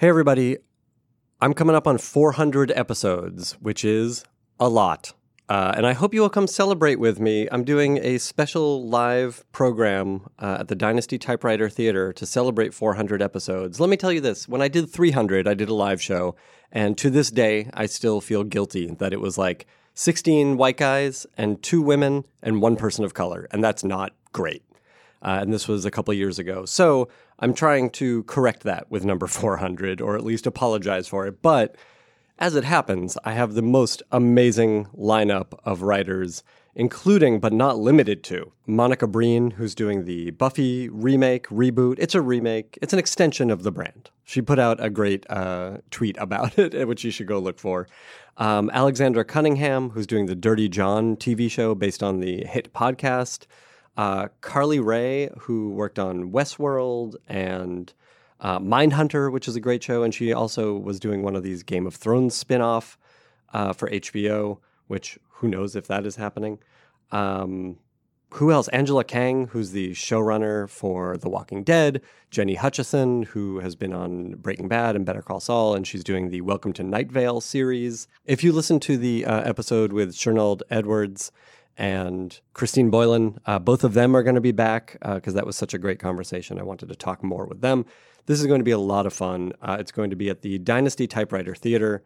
Hey, everybody. I'm coming up on 400 episodes, which is a lot. Uh, and I hope you will come celebrate with me. I'm doing a special live program uh, at the Dynasty Typewriter Theater to celebrate 400 episodes. Let me tell you this when I did 300, I did a live show. And to this day, I still feel guilty that it was like 16 white guys and two women and one person of color. And that's not great. Uh, and this was a couple years ago. So I'm trying to correct that with number 400, or at least apologize for it. But as it happens, I have the most amazing lineup of writers, including but not limited to Monica Breen, who's doing the Buffy remake, reboot. It's a remake, it's an extension of the brand. She put out a great uh, tweet about it, which you should go look for. Um, Alexandra Cunningham, who's doing the Dirty John TV show based on the hit podcast uh, Carly Wray, who worked on Westworld and uh, Mindhunter, which is a great show, and she also was doing one of these Game of Thrones spin-off uh, for HBO, which who knows if that is happening. Um, who else? Angela Kang, who's the showrunner for The Walking Dead. Jenny Hutchison, who has been on Breaking Bad and Better Call Saul, and she's doing the Welcome to Night Vale series. If you listen to the uh, episode with Chernold Edwards, and Christine Boylan. Uh, both of them are going to be back because uh, that was such a great conversation. I wanted to talk more with them. This is going to be a lot of fun. Uh, it's going to be at the Dynasty Typewriter Theater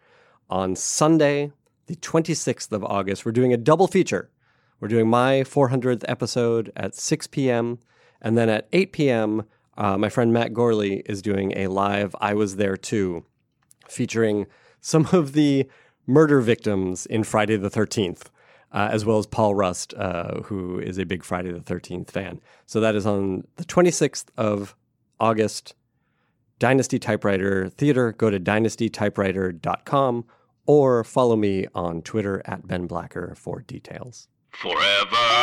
on Sunday, the 26th of August. We're doing a double feature. We're doing my 400th episode at 6 p.m. And then at 8 p.m., uh, my friend Matt Gorley is doing a live I Was There Too, featuring some of the murder victims in Friday the 13th uh, as well as Paul Rust, uh, who is a big Friday the 13th fan. So that is on the 26th of August. Dynasty Typewriter Theater. Go to dynastytypewriter.com or follow me on Twitter at Ben Blacker for details. Forever.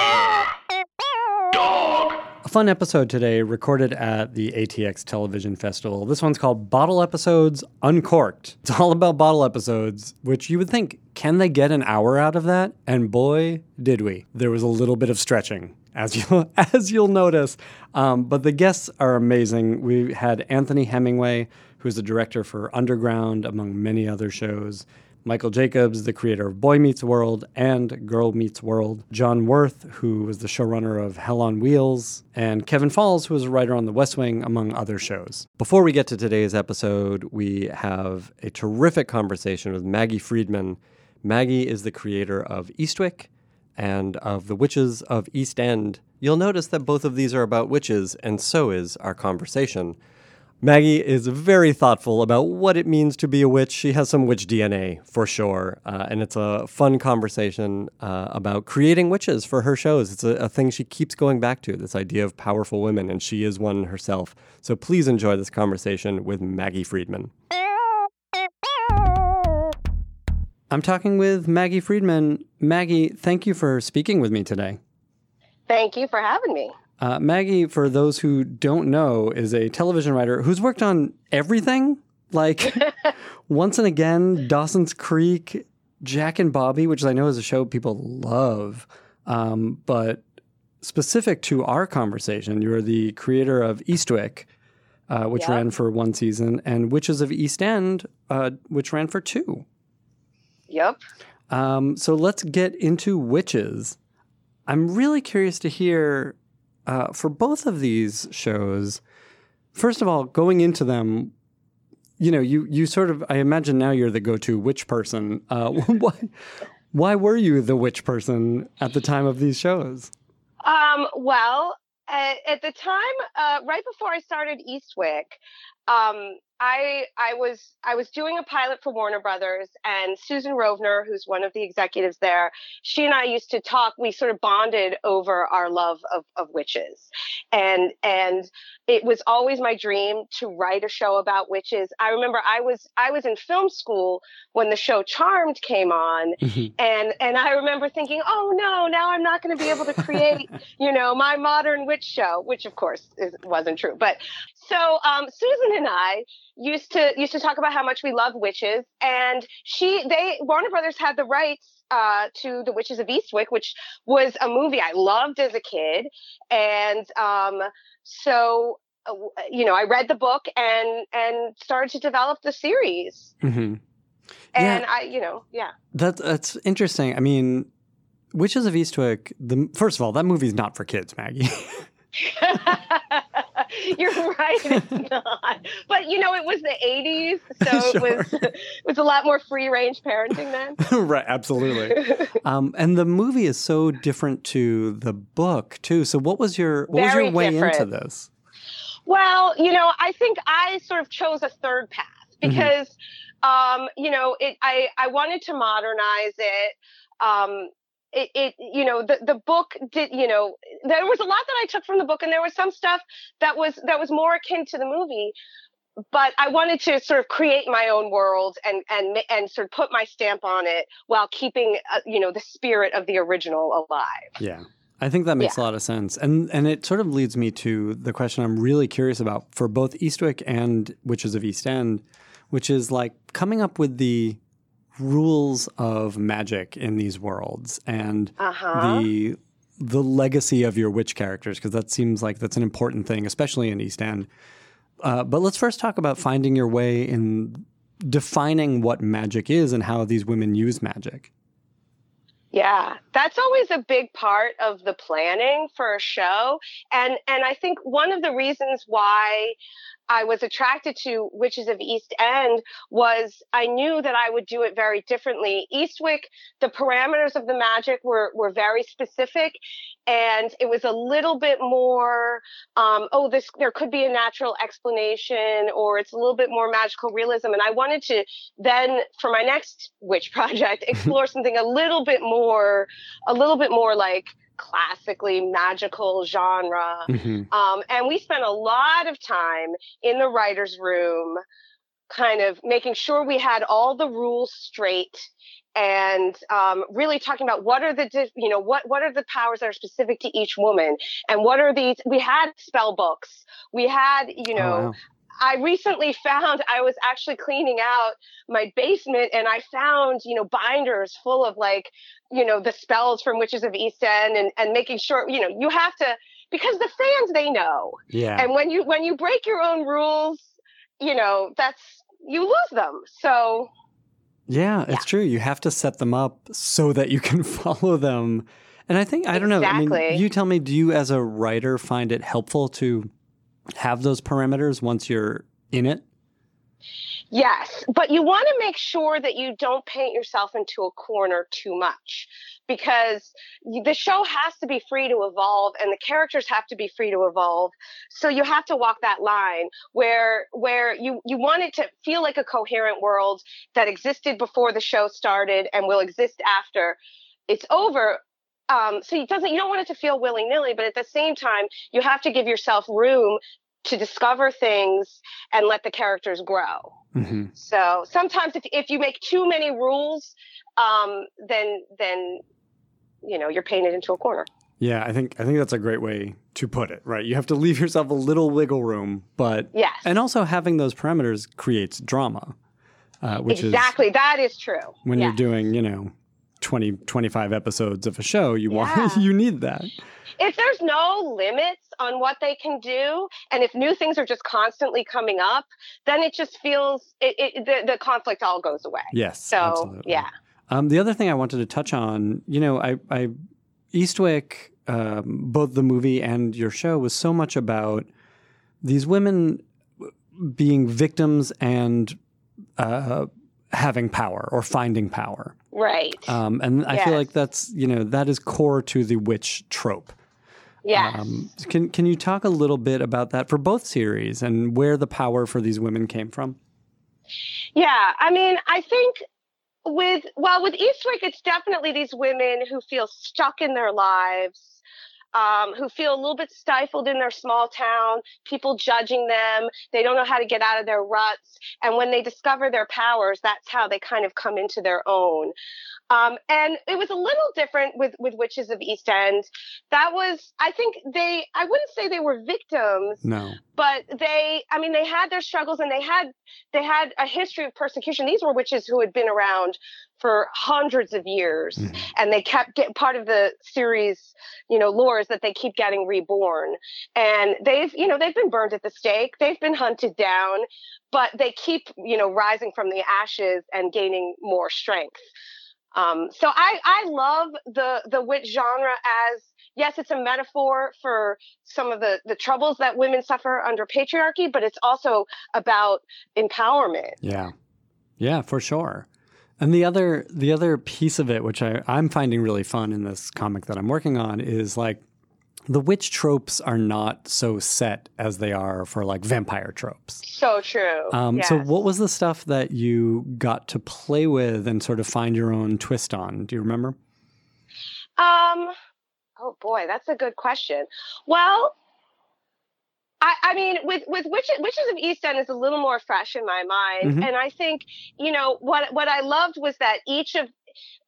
Fun episode today recorded at the ATX Television Festival. This one's called Bottle Episodes Uncorked. It's all about bottle episodes, which you would think, can they get an hour out of that? And boy, did we. There was a little bit of stretching. As you'll, as you'll notice. Um, but the guests are amazing. We had Anthony Hemingway, who's the director for Underground, among many other shows. Michael Jacobs, the creator of Boy Meets World and Girl Meets World, John Wirth, who was the showrunner of Hell on Wheels, and Kevin Falls, who was a writer on The West Wing, among other shows. Before we get to today's episode, we have a terrific conversation with Maggie Friedman. Maggie is the creator of Eastwick and of The Witches of East End. You'll notice that both of these are about witches, and so is our conversation. Maggie is very thoughtful about what it means to be a witch. She has some witch DNA for sure. Uh, and it's a fun conversation uh, about creating witches for her shows. It's a, a, thing she keeps going back to this idea of powerful women, and she is one herself. So please enjoy this conversation with Maggie Friedman. I'm talking with Maggie Friedman. Maggie, thank you for speaking with me today. Thank you for having me. Uh, Maggie, for those who don't know, is a television writer who's worked on everything like Once and Again, Dawson's Creek, Jack and Bobby, which I know is a show people love. Um, but specific to our conversation, you're the creator of Eastwick, uh, which yep. ran for one season, and Witches of East End, uh, which ran for two. Yep. Um, so let's get into witches. I'm really curious to hear uh, for both of these shows, first of all, going into them, you know, you you sort of I imagine now you're the go-to witch person. Uh, why why were you the witch person at the time of these shows? Um, well, at, at, the time, uh, right before I started Eastwick, um, I I was I was doing a pilot for Warner Brothers, and Susan Rovner, who's one of the executives there, she and I used to talk. We sort of bonded over our love of, of witches, and and it was always my dream to write a show about witches. I remember I was I was in film school when the show Charmed came on, mm-hmm. and and I remember thinking, oh no, now I'm not going to be able to create you know my modern witch show, which of course is, wasn't true. But so um, Susan and I used to used to talk about how much we love witches, and she they Warner Brothers had the rights uh, to The Witches of Eastwick, which was a movie I loved as a kid, and um, so uh, you know, I read the book and and started to develop the series. hmm And I, you know, yeah. That that's interesting. I mean, Witches of Eastwick. The first of all, that movie's not for kids, Maggie. You're right, it's not. But you know, it was the '80s, so Sure. it was it was a lot more free range parenting then. right, absolutely. Um, and the movie is so different to the book too. So, what was your what was your way into this? Well, you know, I think I sort of chose a third path Mhm. because, um, you know, it, I I wanted to modernize it. Um, it, it, you know, the the book did, you know, there was a lot that I took from the book, and there was some stuff that was that was more akin to the movie. But I wanted to sort of create my own world and and and sort of put my stamp on it while keeping, uh, you know, the spirit of the original alive. Yeah. I think that makes a lot of sense. And and it sort of leads me to the question I'm really curious about for both Eastwick and Witches of East End, which is like coming up with the rules of magic in these worlds and Uh huh. the the legacy of your witch characters because that seems like that's an important thing, especially in East End. Uh, but let's first talk about finding your way in defining what magic is and how these women use magic. Yeah, that's always a big part of the planning for a show. And and I think one of the reasons why I was attracted to Witches of East End was I knew that I would do it very differently. Eastwick, the parameters of the magic were were very specific and it was a little bit more um, oh this there could be a natural explanation or it's a little bit more magical realism and I wanted to then for my next witch project explore something a little bit more a little bit more like classically magical genre Mhm. um, and we spent a lot of time in the writer's room kind of making sure we had all the rules straight and um, really talking about what are the you know what what are the powers that are specific to each woman and what are these we had spell books we had you know Oh, wow. I recently found I was actually cleaning out my basement and I found, you know, binders full of like, you know, the spells from Witches of East End and, and making sure, you know, you have to because the fans they know. Yeah. And when you when you break your own rules, you know, that's you lose them. So Yeah, it's true. You have to set them up so that you can follow them. And I think I don't know. I mean, you tell me, do you as a writer find it helpful to have those parameters once you're in it? Yes, but you want to make sure that you don't paint yourself into a corner too much because the show has to be free to evolve and the characters have to be free to evolve. So you have to walk that line where where you you want it to feel like a coherent world that existed before the show started and will exist after it's over. Um, so it doesn't you don't want it to feel willy-nilly, but at the same time, you have to give yourself room to discover things and let the characters grow. hmm So sometimes if, if you make too many rules, um, then then you know you're painted into a corner. Yeah, I think I think that's a great way to put it. Right, you have to leave yourself a little wiggle room, but Yes, and also having those parameters creates drama, uh, which is exactly. That is true. when Yes. you're doing, you know, 20, 25 episodes of a show, you want you need that. if there's no limits on what they can do, and if new things are just constantly coming up, then it just feels it, it the, the conflict all goes away. Yes, So absolutely. yeah, Um, the other thing I wanted to touch on, you know, I, I Eastwick, um, both the movie and your show, was so much about these women being victims and uh, having power or finding power. right. Um, and I feel like that's you know that is core to the witch trope. yes. Um, can can you talk a little bit about that for both series and where the power for these women came from? Yeah, I mean, I think with well, with Eastwick, it's definitely these women who feel stuck in their lives, um, who feel a little bit stifled in their small town, people judging them. They don't know how to get out of their ruts, and when they discover their powers, that's how they kind of come into their own. Um, and it was a little different with with Witches of East End. That was, I think they, I wouldn't say they were victims, No. but they, I mean, they had their struggles and they had they had a history of persecution. These were witches who had been around for hundreds of years, Mhm. and they kept get part of the series, you know, lore is that they keep getting reborn, and they've, you know, they've been burned at the stake, they've been hunted down, but they keep, you know, rising from the ashes and gaining more strength. Um, so I, I love the the witch genre as yes, it's a metaphor for some of the the troubles that women suffer under patriarchy, but it's also about empowerment. Yeah. Yeah, for sure. And the other the other piece of it, which I, I'm finding really fun in this comic that I'm working on, is like the witch tropes are not so set as they are for like vampire tropes. So true. Um, So, what was the stuff that you got to play with and sort of find your own twist on? Do you remember? Um, oh boy, that's a good question. Well, I, I mean, with with Witches, Witches of East End is a little more fresh in my mind, Mhm. and I think you know what what I loved was that each of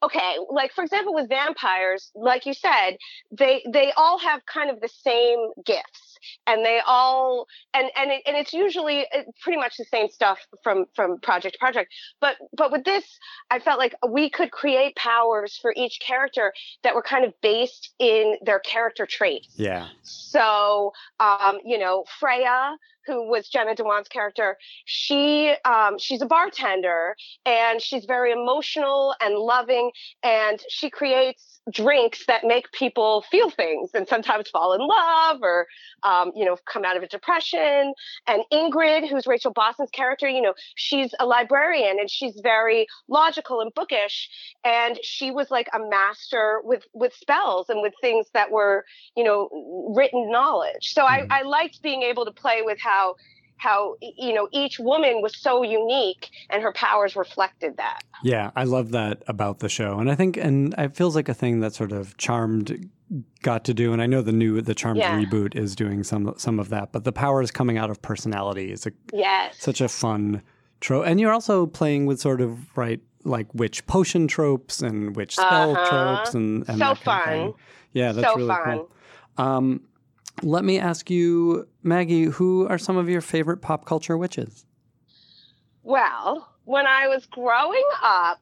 okay, like for example with vampires, like you said, they they all have kind of the same gifts, and they all and and it, and it's usually uh, pretty much the same stuff from from project to project. But but with this, I felt like we could create powers for each character that were kind of based in their character traits. Yeah. So, um, you know, Freya, who was Jenna Dewan's character, she um, she's a bartender and she's very emotional and loving, and she creates drinks that make people feel things and sometimes fall in love or um, you know come out of a depression. And Ingrid, who's Rachel Boston's character, you know, she's a librarian and she's very logical and bookish, and she was like a master with with spells and with things that were you know written knowledge so. I, I liked being able to play with how how you know each woman was so unique and her powers reflected that Yeah, I love that about the show, and I think, and it feels like a thing that sort of Charmed got to do, and I know the new the Charmed Yeah. reboot is doing some some of that, but the power is coming out of personality is a, yes such a fun trope, and you're also playing with sort of right like witch potion tropes and witch spell Uh-huh. tropes, and, and So that kind of fun. Yeah, that's so really fun cool. Um, let me ask you, Maggie, who are some of your favorite pop culture witches? well when i was growing up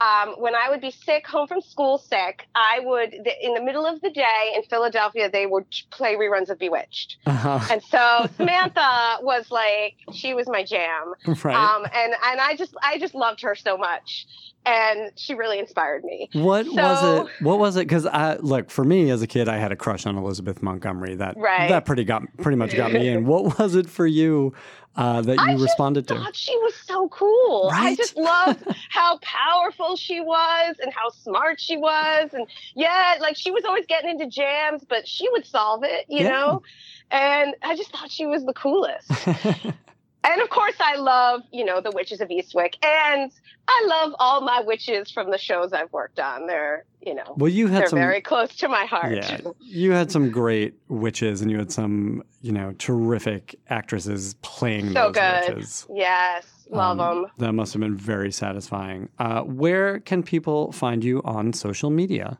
um, when I would be sick, home from school sick, I would, in the middle of the day in Philadelphia, they would play reruns of Bewitched. Uh-huh. And so Samantha was like, she was my jam. right. Um, and, and I just, I just loved her so much. And she really inspired me. What was it? What was it? Because I look for me as a kid, I had a crush on Elizabeth Montgomery. That Right. that pretty got pretty much got me in. What was it for you uh, that you responded to? I thought she was so cool. I just loved how powerful she was and how smart she was. And yeah, like she was always getting into jams, but she would solve it, you Yeah. know? And I just thought she was the coolest. and of course, I love, you know, the Witches of Eastwick. And I love all my witches from the shows I've worked on. They're, you know, well, you had they're some. very close to my heart. yeah, you had some great witches, and you had some, you know, terrific actresses playing So those good. witches. Yes, love Um, them. That must have been very satisfying. Uh, where can people find you on social media?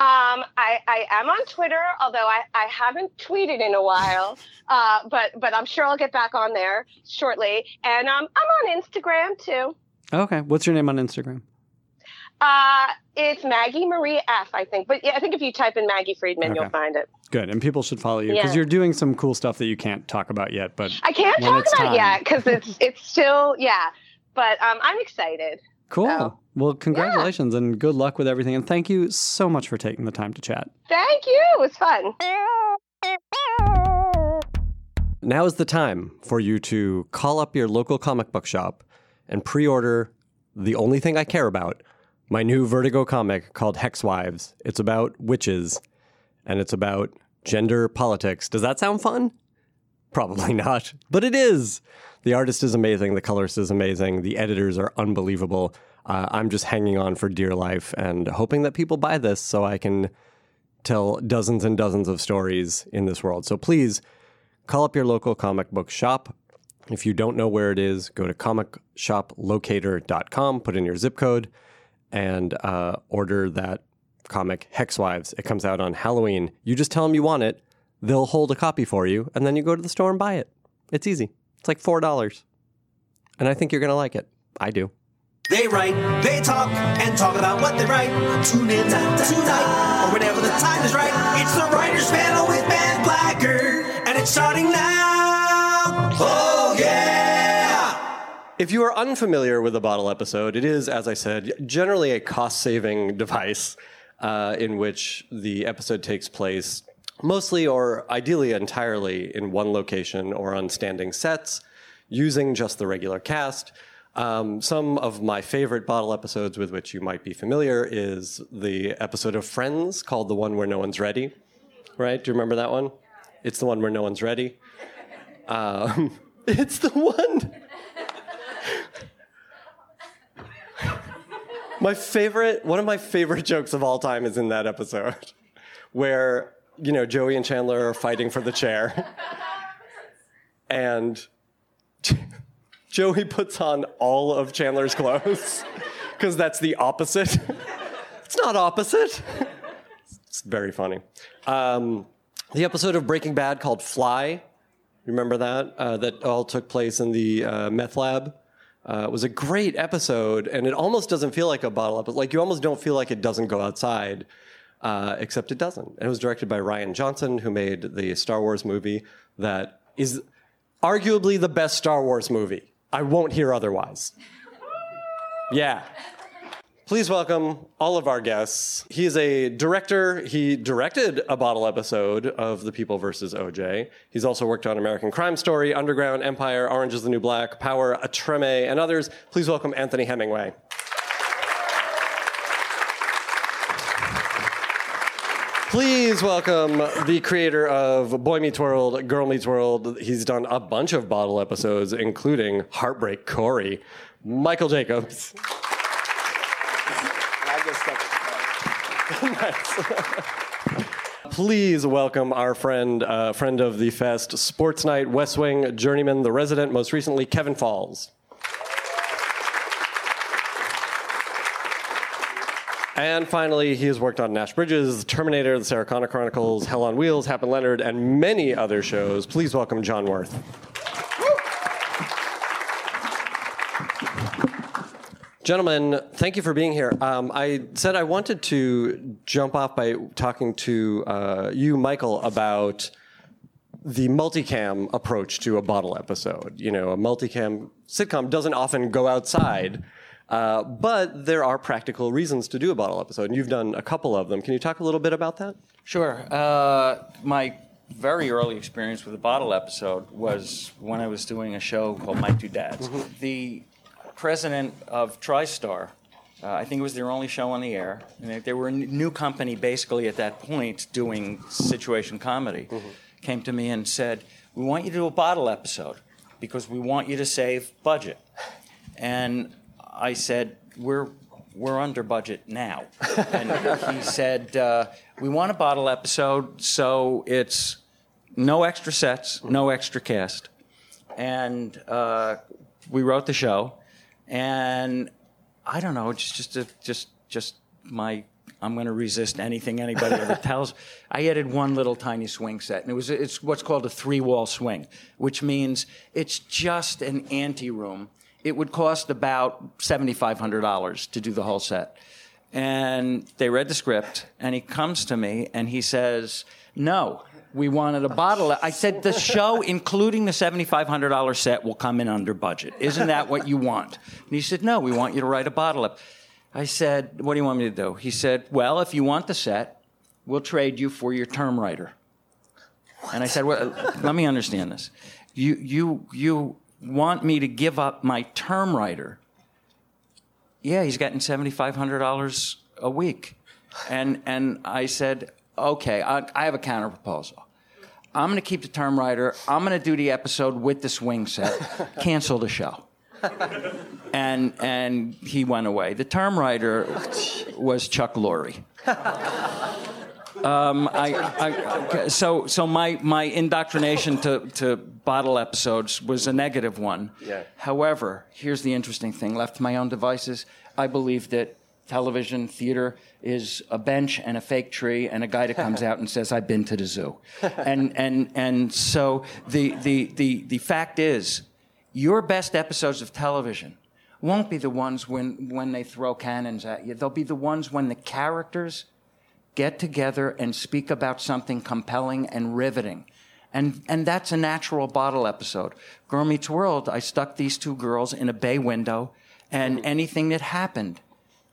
Um, I, I am on Twitter, although I, I haven't tweeted in a while. Uh, but but I'm sure I'll get back on there shortly. And um, I'm on Instagram too. Okay, what's your name on Instagram? Uh, it's Maggie Marie F, I think. But yeah, I think if you type in Maggie Friedman, Okay. you'll find it. Good, and people should follow you because Yeah. you're doing some cool stuff that you can't talk about yet. But I can't talk about time. it yet because it's it's still yeah. But um, I'm excited. Cool. So, well, congratulations and good luck with everything. And thank you so much for taking the time to chat. Thank you. It was fun. Now is the time for you to call up your local comic book shop and pre order The Only Thing I Care About, my new Vertigo comic called Hex Wives. It's about witches and it's about gender politics. Does that sound fun? Probably not, but it is. The artist is amazing, the colorist is amazing, the editors are unbelievable. Uh, I'm just hanging on for dear life and hoping that people buy this so I can tell dozens and dozens of stories in this world. So please call up your local comic book shop. If you don't know where it is, go to comicshoplocator.com, put in your zip code, and uh, order that comic Hexwives. It comes out on Halloween. You just tell them you want it, they'll hold a copy for you, and then you go to the store and buy it. It's easy. It's like $4. And I think you're going to like it. I do. They write, they talk, and talk about what they write. Tune in tonight, or whenever the time is right. It's the Writers Panel with Ben Blacker, and it's starting now. Oh, yeah! If you are unfamiliar with the bottle episode, it is, as I said, generally a cost saving device uh, in which the episode takes place mostly or ideally entirely in one location or on standing sets using just the regular cast. Um, some of my favorite bottle episodes with which you might be familiar is the episode of Friends called The One Where No One's Ready. Right? Do you remember that one? It's the one where no one's ready. Um, it's the one. my favorite, one of my favorite jokes of all time is in that episode where, you know, Joey and Chandler are fighting for the chair. And Joey puts on all of Chandler's clothes because that's the opposite. it's not opposite. It's very funny. Um, the episode of Breaking Bad called Fly, remember that? Uh, that all took place in the uh, meth lab. Uh, it was a great episode, and it almost doesn't feel like a bottle episode. Like you almost don't feel like it doesn't go outside, uh, except it doesn't. And it was directed by Rian Johnson, who made the Star Wars movie that is arguably the best Star Wars movie. I won't hear otherwise. Yeah. Please welcome all of our guests. He is a director. He directed a bottle episode of The People versus OJ. He's also worked on American Crime Story, Underground, Empire, Orange is the New Black, Power, A Treme, and others. Please welcome Anthony Hemingway. Please welcome the creator of Boy Meets World, Girl Meets World. He's done a bunch of bottle episodes, including Heartbreak Cory, Michael Jacobs. Please welcome our friend, uh, friend of the fest, Sports Night, West Wing, Journeyman, The Resident, most recently Kevin Falls. And finally, he has worked on Nash Bridges, Terminator, The Sarah Connor Chronicles, Hell on Wheels, Hap and Leonard, and many other shows. Please welcome John Wirth. Gentlemen, thank you for being here. Um, I said I wanted to jump off by talking to uh, you, Michael, about the multicam approach to a bottle episode. You know, a multicam sitcom doesn't often go outside, uh, but there are practical reasons to do a bottle episode, and you've done a couple of them. Can you talk a little bit about that? Sure. Uh, my very early experience with a bottle episode was when I was doing a show called My Two Dads. The president of TriStar, uh, I think it was their only show on the air, and they, were a new company basically at that point doing situation comedy, came to me and said, We want you to do a bottle episode because we want you to save budget. And I said, We're we're under budget now. And he said, uh, We want a bottle episode, so it's no extra sets, no extra cast. And uh, we wrote the show, and I don't know, just just a, just just my. I'm going to resist anything anybody ever tells. I added one little tiny swing set, and it was it's what's called a three wall swing, which means it's just an ante room. It would cost about seventy five hundred dollars to do the whole set. And they read the script, and he comes to me and he says, "No, we wanted a bottle." I said, "The show, including the seventy-five hundred dollar set, will come in under budget. Isn't that what you want?" And he said, "No, we want you to write a bottle up." I said, "What do you want me to do?" He said, "Well, if you want the set, we'll trade you for your term writer." And I said, well, "Let me understand this. You you you want me to give up my term writer?" yeah, he's getting seventy five hundred dollars a week, and and I said, okay, I, I have a counter proposal. I'm going to keep the term writer. I'm going to do the episode with the swing set. Cancel the show. And and he went away. The term writer was Chuck Lorre. Um, I, I, so so my, my indoctrination to, to bottle episodes was a negative one. Yeah. However, here's the interesting thing: left to my own devices, I believe that television, theater is a bench and a fake tree and a guy that comes out and says, I've been to the zoo. And, and, and so the, the, the, the fact is, your best episodes of television won't be the ones when, when they throw cannons at you. They'll be the ones when the characters get together and speak about something compelling and riveting. And, and that's a natural bottle episode. Girl Meets World, I stuck these two girls in a bay window, and anything that happened,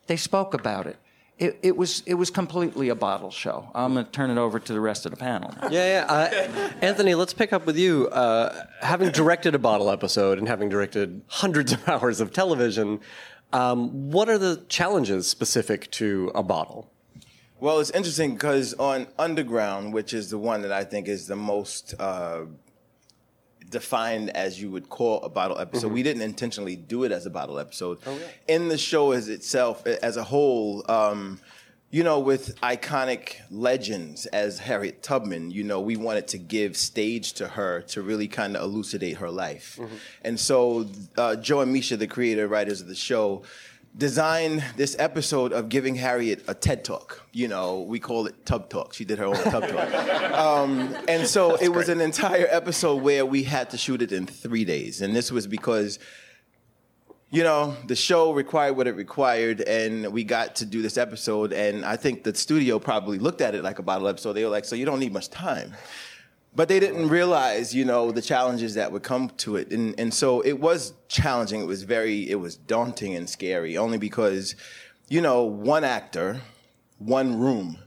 they spoke about it. It, it was it was completely a bottle show. I'm going to turn it over to the rest of the panel. now. Yeah, yeah. Uh, Anthony, let's pick up with you. Uh, having directed a bottle episode and having directed hundreds of hours of television, um, what are the challenges specific to a bottle? Well, it's interesting because on Underground, which is the one that I think is the most uh, defined as you would call a bottle episode, we didn't intentionally do it as a bottle episode. In the show as itself, as a whole, um, you know, with iconic legends as Harriet Tubman, you know, we wanted to give stage to her to really kind of elucidate her life. And so uh, Joe and Misha, the creator writers of the show, designed this episode of giving Harriet a TED talk. You know, we call it Tub Talk. She did her own Tub Talk. Um, and so it was an entire episode where we had to shoot it in three days. And this was because you know, the show required what it required, and we got to do this episode. And I think the studio probably looked at it like a bottle episode. They were like, "So you don't need much time," but they didn't realize, you know, the challenges that would come to it. And and so it was challenging. It was very, it was daunting and scary, only because, you know, one actor, one room.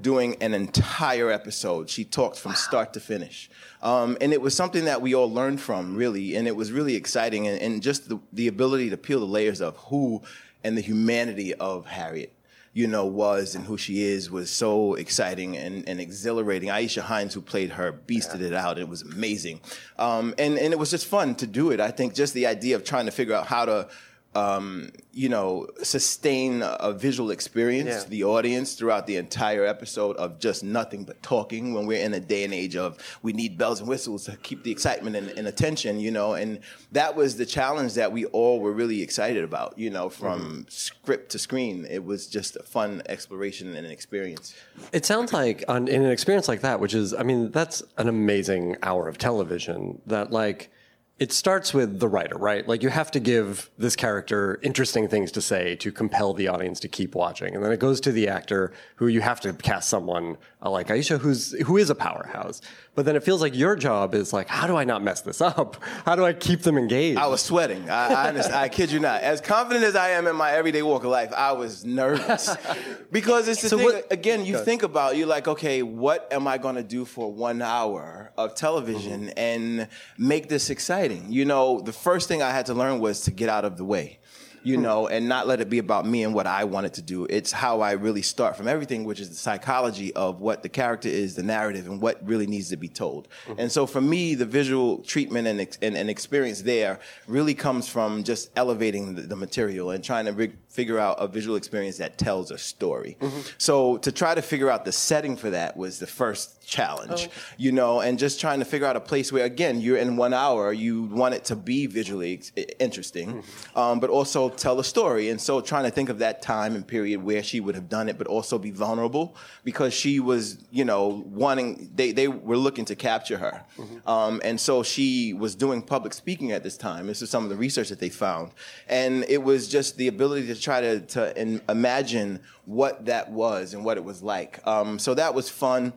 Doing an entire episode. She talked from start to finish. Um, and it was something that we all learned from, really. And it was really exciting. And, and just the, the ability to peel the layers of who and the humanity of Harriet, you know, was and who she is was so exciting and, and exhilarating. Aisha Hinds, who played her, beasted it out. It was amazing. Um, and, and it was just fun to do it. I think just the idea of trying to figure out how to um, you know, sustain a visual experience Yeah. to the audience throughout the entire episode of just nothing but talking when we're in a day and age of we need bells and whistles to keep the excitement and, and attention, you know, and that was the challenge that we all were really excited about, you know, from script to screen. It was just a fun exploration and an experience. It sounds like on, in an experience like that, which is, I mean, that's an amazing hour of television. That like, it starts with the writer, right? Like you have to give this character interesting things to say to compel the audience to keep watching, and then it goes to the actor who you have to cast someone uh, like Aisha, who's who is a powerhouse. But then it feels like your job is like, how do I not mess this up? How do I keep them engaged? I was sweating. I, I, honest, I kid you not. As confident as I am in my everyday walk of life, I was nervous because it's the So thing. what- again, you think about you're like, okay, what am I going to do for one hour of television Mm-hmm. and make this exciting? You know, the first thing I had to learn was to get out of the way. You Hmm. know, and not let it be about me and what I wanted to do. It's how I really start from everything, which is the psychology of what the character is, the narrative, and what really needs to be told. Mm-hmm. And so for me, the visual treatment and, ex- and, and experience there really comes from just elevating the, the material and trying to rig- figure out a visual experience that tells a story. Mm-hmm. So to try to figure out the setting for that was the first challenge, you know, and just trying to figure out a place where, again, you're in one hour, you want it to be visually ex- interesting, um, but also tell a story. And so trying to think of that time and period where she would have done it, but also be vulnerable because she was, you know, wanting, they, they were looking to capture her. Um, and so she was doing public speaking at this time. This is some of the research that they found. And it was just the ability to try to, to in, imagine what that was and what it was like. Um, so that was fun.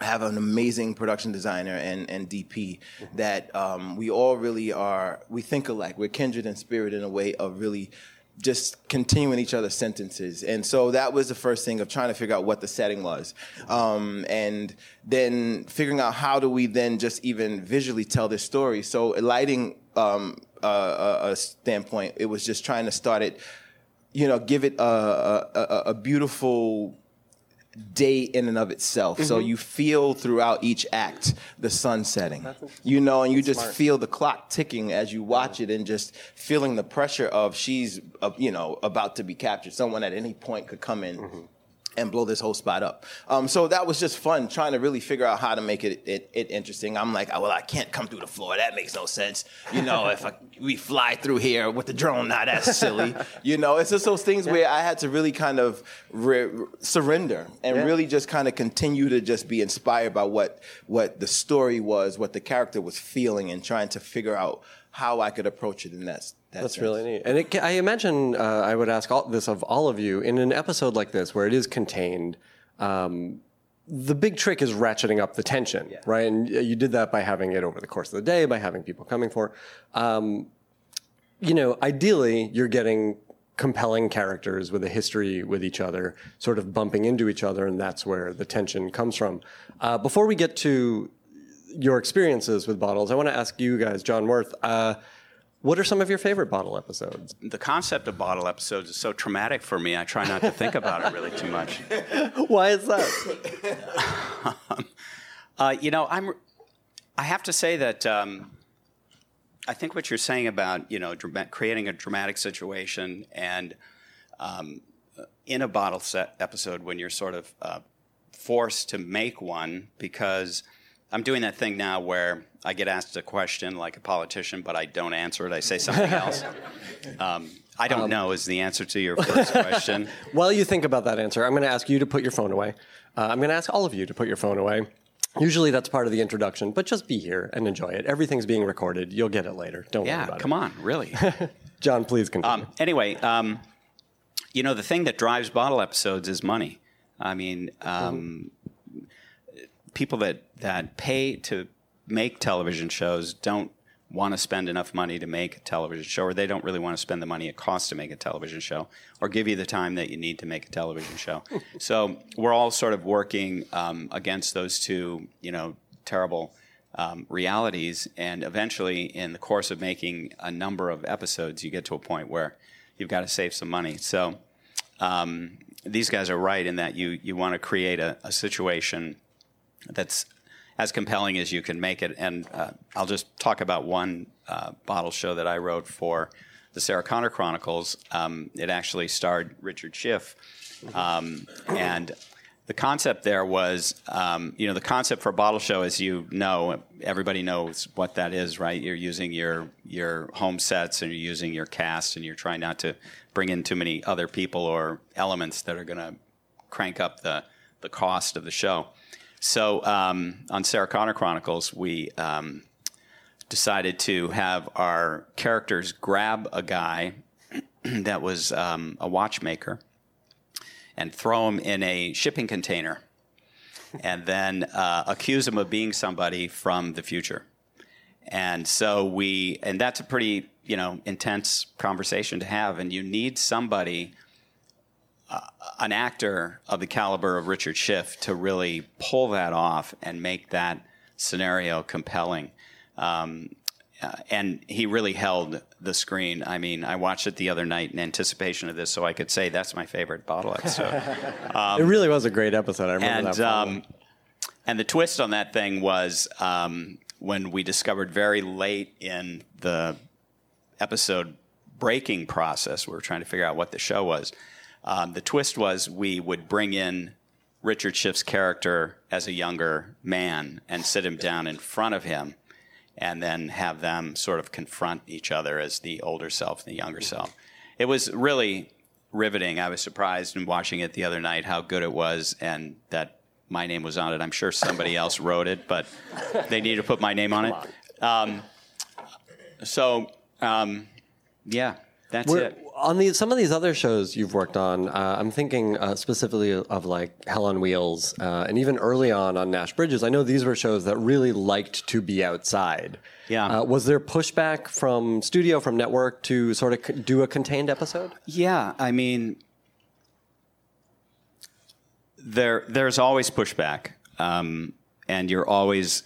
Have an amazing production designer and, and DP that um, we all really are, we think alike. We're kindred in spirit in a way of really just continuing each other's sentences. And so that was the first thing of trying to figure out what the setting was. Um, and then figuring out how do we then just even visually tell this story. So lighting um, a, a standpoint, it was just trying to start it, you know, give it a, a, a beautiful day in and of itself. So you feel throughout each act the sun setting. You know, and you just feel the clock ticking as you watch it and just feeling the pressure of she's, uh, you know, about to be captured. Someone at any point could come in. And blow this whole spot up. Um, so that was just fun trying to really figure out how to make it, it, it interesting. I'm like, oh, well, I can't come through the floor. That makes no sense. You know, if I, we fly through here with the drone, now that's silly. You know, it's just those things where I had to really kind of re- surrender and Yeah. really just kind of continue to just be inspired by what what the story was, what the character was feeling, and trying to figure out how I could approach it in that. That That's sense. really neat. And it, I imagine uh, I would ask all, this of all of you in an episode like this where it is contained. Um, the big trick is ratcheting up the tension, right? And you did that by having it over the course of the day, by having people coming for. Um, you know, ideally, you're getting compelling characters with a history with each other, sort of bumping into each other, and that's where the tension comes from. Uh, before we get to your experiences with bottles, I want to ask you guys, John Wirth, uh, what are some of your favorite bottle episodes? The concept of bottle episodes is so traumatic for me. I try not to think about it really too much. Why is that? Uh, you know, I'm. I have to say that um, I think what you're saying about you know creating a dramatic situation and um, in a bottle set episode when you're sort of uh, forced to make one because I'm doing that thing now where I get asked a question like a politician, but I don't answer it. I say something else. Um, I don't know is the answer to your first question. While you think about that answer, I'm going to ask you to put your phone away. Uh, I'm going to ask all of you to put your phone away. Usually that's part of the introduction, but just be here and enjoy it. Everything's being recorded. You'll get it later. Don't worry Yeah, about come it. on, really. John, please continue. Um, anyway, um, you know, the thing that drives bottle episodes is money. I mean, um, people that, that pay to make television shows don't want to spend enough money to make a television show, or they don't really want to spend the money it costs to make a television show, or give you the time that you need to make a television show. so we're all sort of working um, against those two, you know, terrible um, realities. And eventually, in the course of making a number of episodes, you get to a point where you've got to save some money. So um, these guys are right in that you you want to create a, a situation that's as compelling as you can make it. And uh, I'll just talk about one uh, bottle show that I wrote for the Sarah Connor Chronicles. Um, it actually starred Richard Schiff, um, and the concept there was, um, you know, the concept for a bottle show, as you know, everybody knows what that is, right? You're using your your home sets and you're using your cast, and you're trying not to bring in too many other people or elements that are going to crank up the the cost of the show. So um, on Sarah Connor Chronicles, we um, decided to have our characters grab a guy that was um, a watchmaker and throw him in a shipping container and then uh, accuse him of being somebody from the future. And so we, and that's a pretty, you know, intense conversation to have. And you need somebody, uh, an actor of the caliber of Richard Schiff, to really pull that off and make that scenario compelling. Um, uh, and he really held the screen. I mean, I watched it the other night in anticipation of this, so I could say that's my favorite bottle episode. it really was a great episode. I remember and that. um, and the twist on that thing was um, when we discovered very late in the episode breaking process, we were trying to figure out what the show was. Um, the twist was we would bring in Richard Schiff's character as a younger man and sit him down in front of him, and then have them sort of confront each other as the older self and the younger self. It was really riveting. I was surprised in watching it the other night how good it was, and that my name was on it. I'm sure somebody else wrote it, but they need to put my name on it. Um, so, um, yeah, that's We're- it. On these some of these other shows you've worked on, uh, I'm thinking uh, specifically of like Hell on Wheels, uh, and even early on on Nash Bridges. I know these were shows that really liked to be outside. Yeah. Uh, was there pushback from studio, from network, to sort of do a contained episode? Yeah, I mean, there there's always pushback, um, and you're always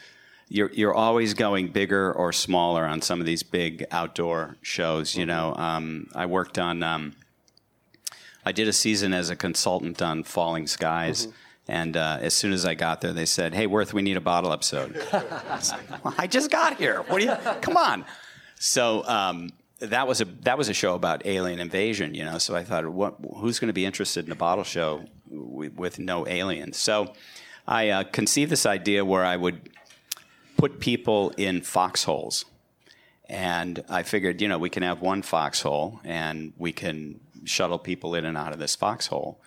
you're you're always going bigger or smaller on some of these big outdoor shows. You know, um, I worked on. Um, I did a season as a consultant on Falling Skies. And uh, as soon as I got there, they said, "Hey, Wirth, we need a bottle episode." I, like, well, I just got here. What do you? Come on. So um, that was a that was a show about alien invasion, you know. So I thought, what? Who's going to be interested in a bottle show with, with no aliens. So I uh, conceived this idea where I would put people in foxholes. And I figured, you know, we can have one foxhole and we can shuttle people in and out of this foxhole.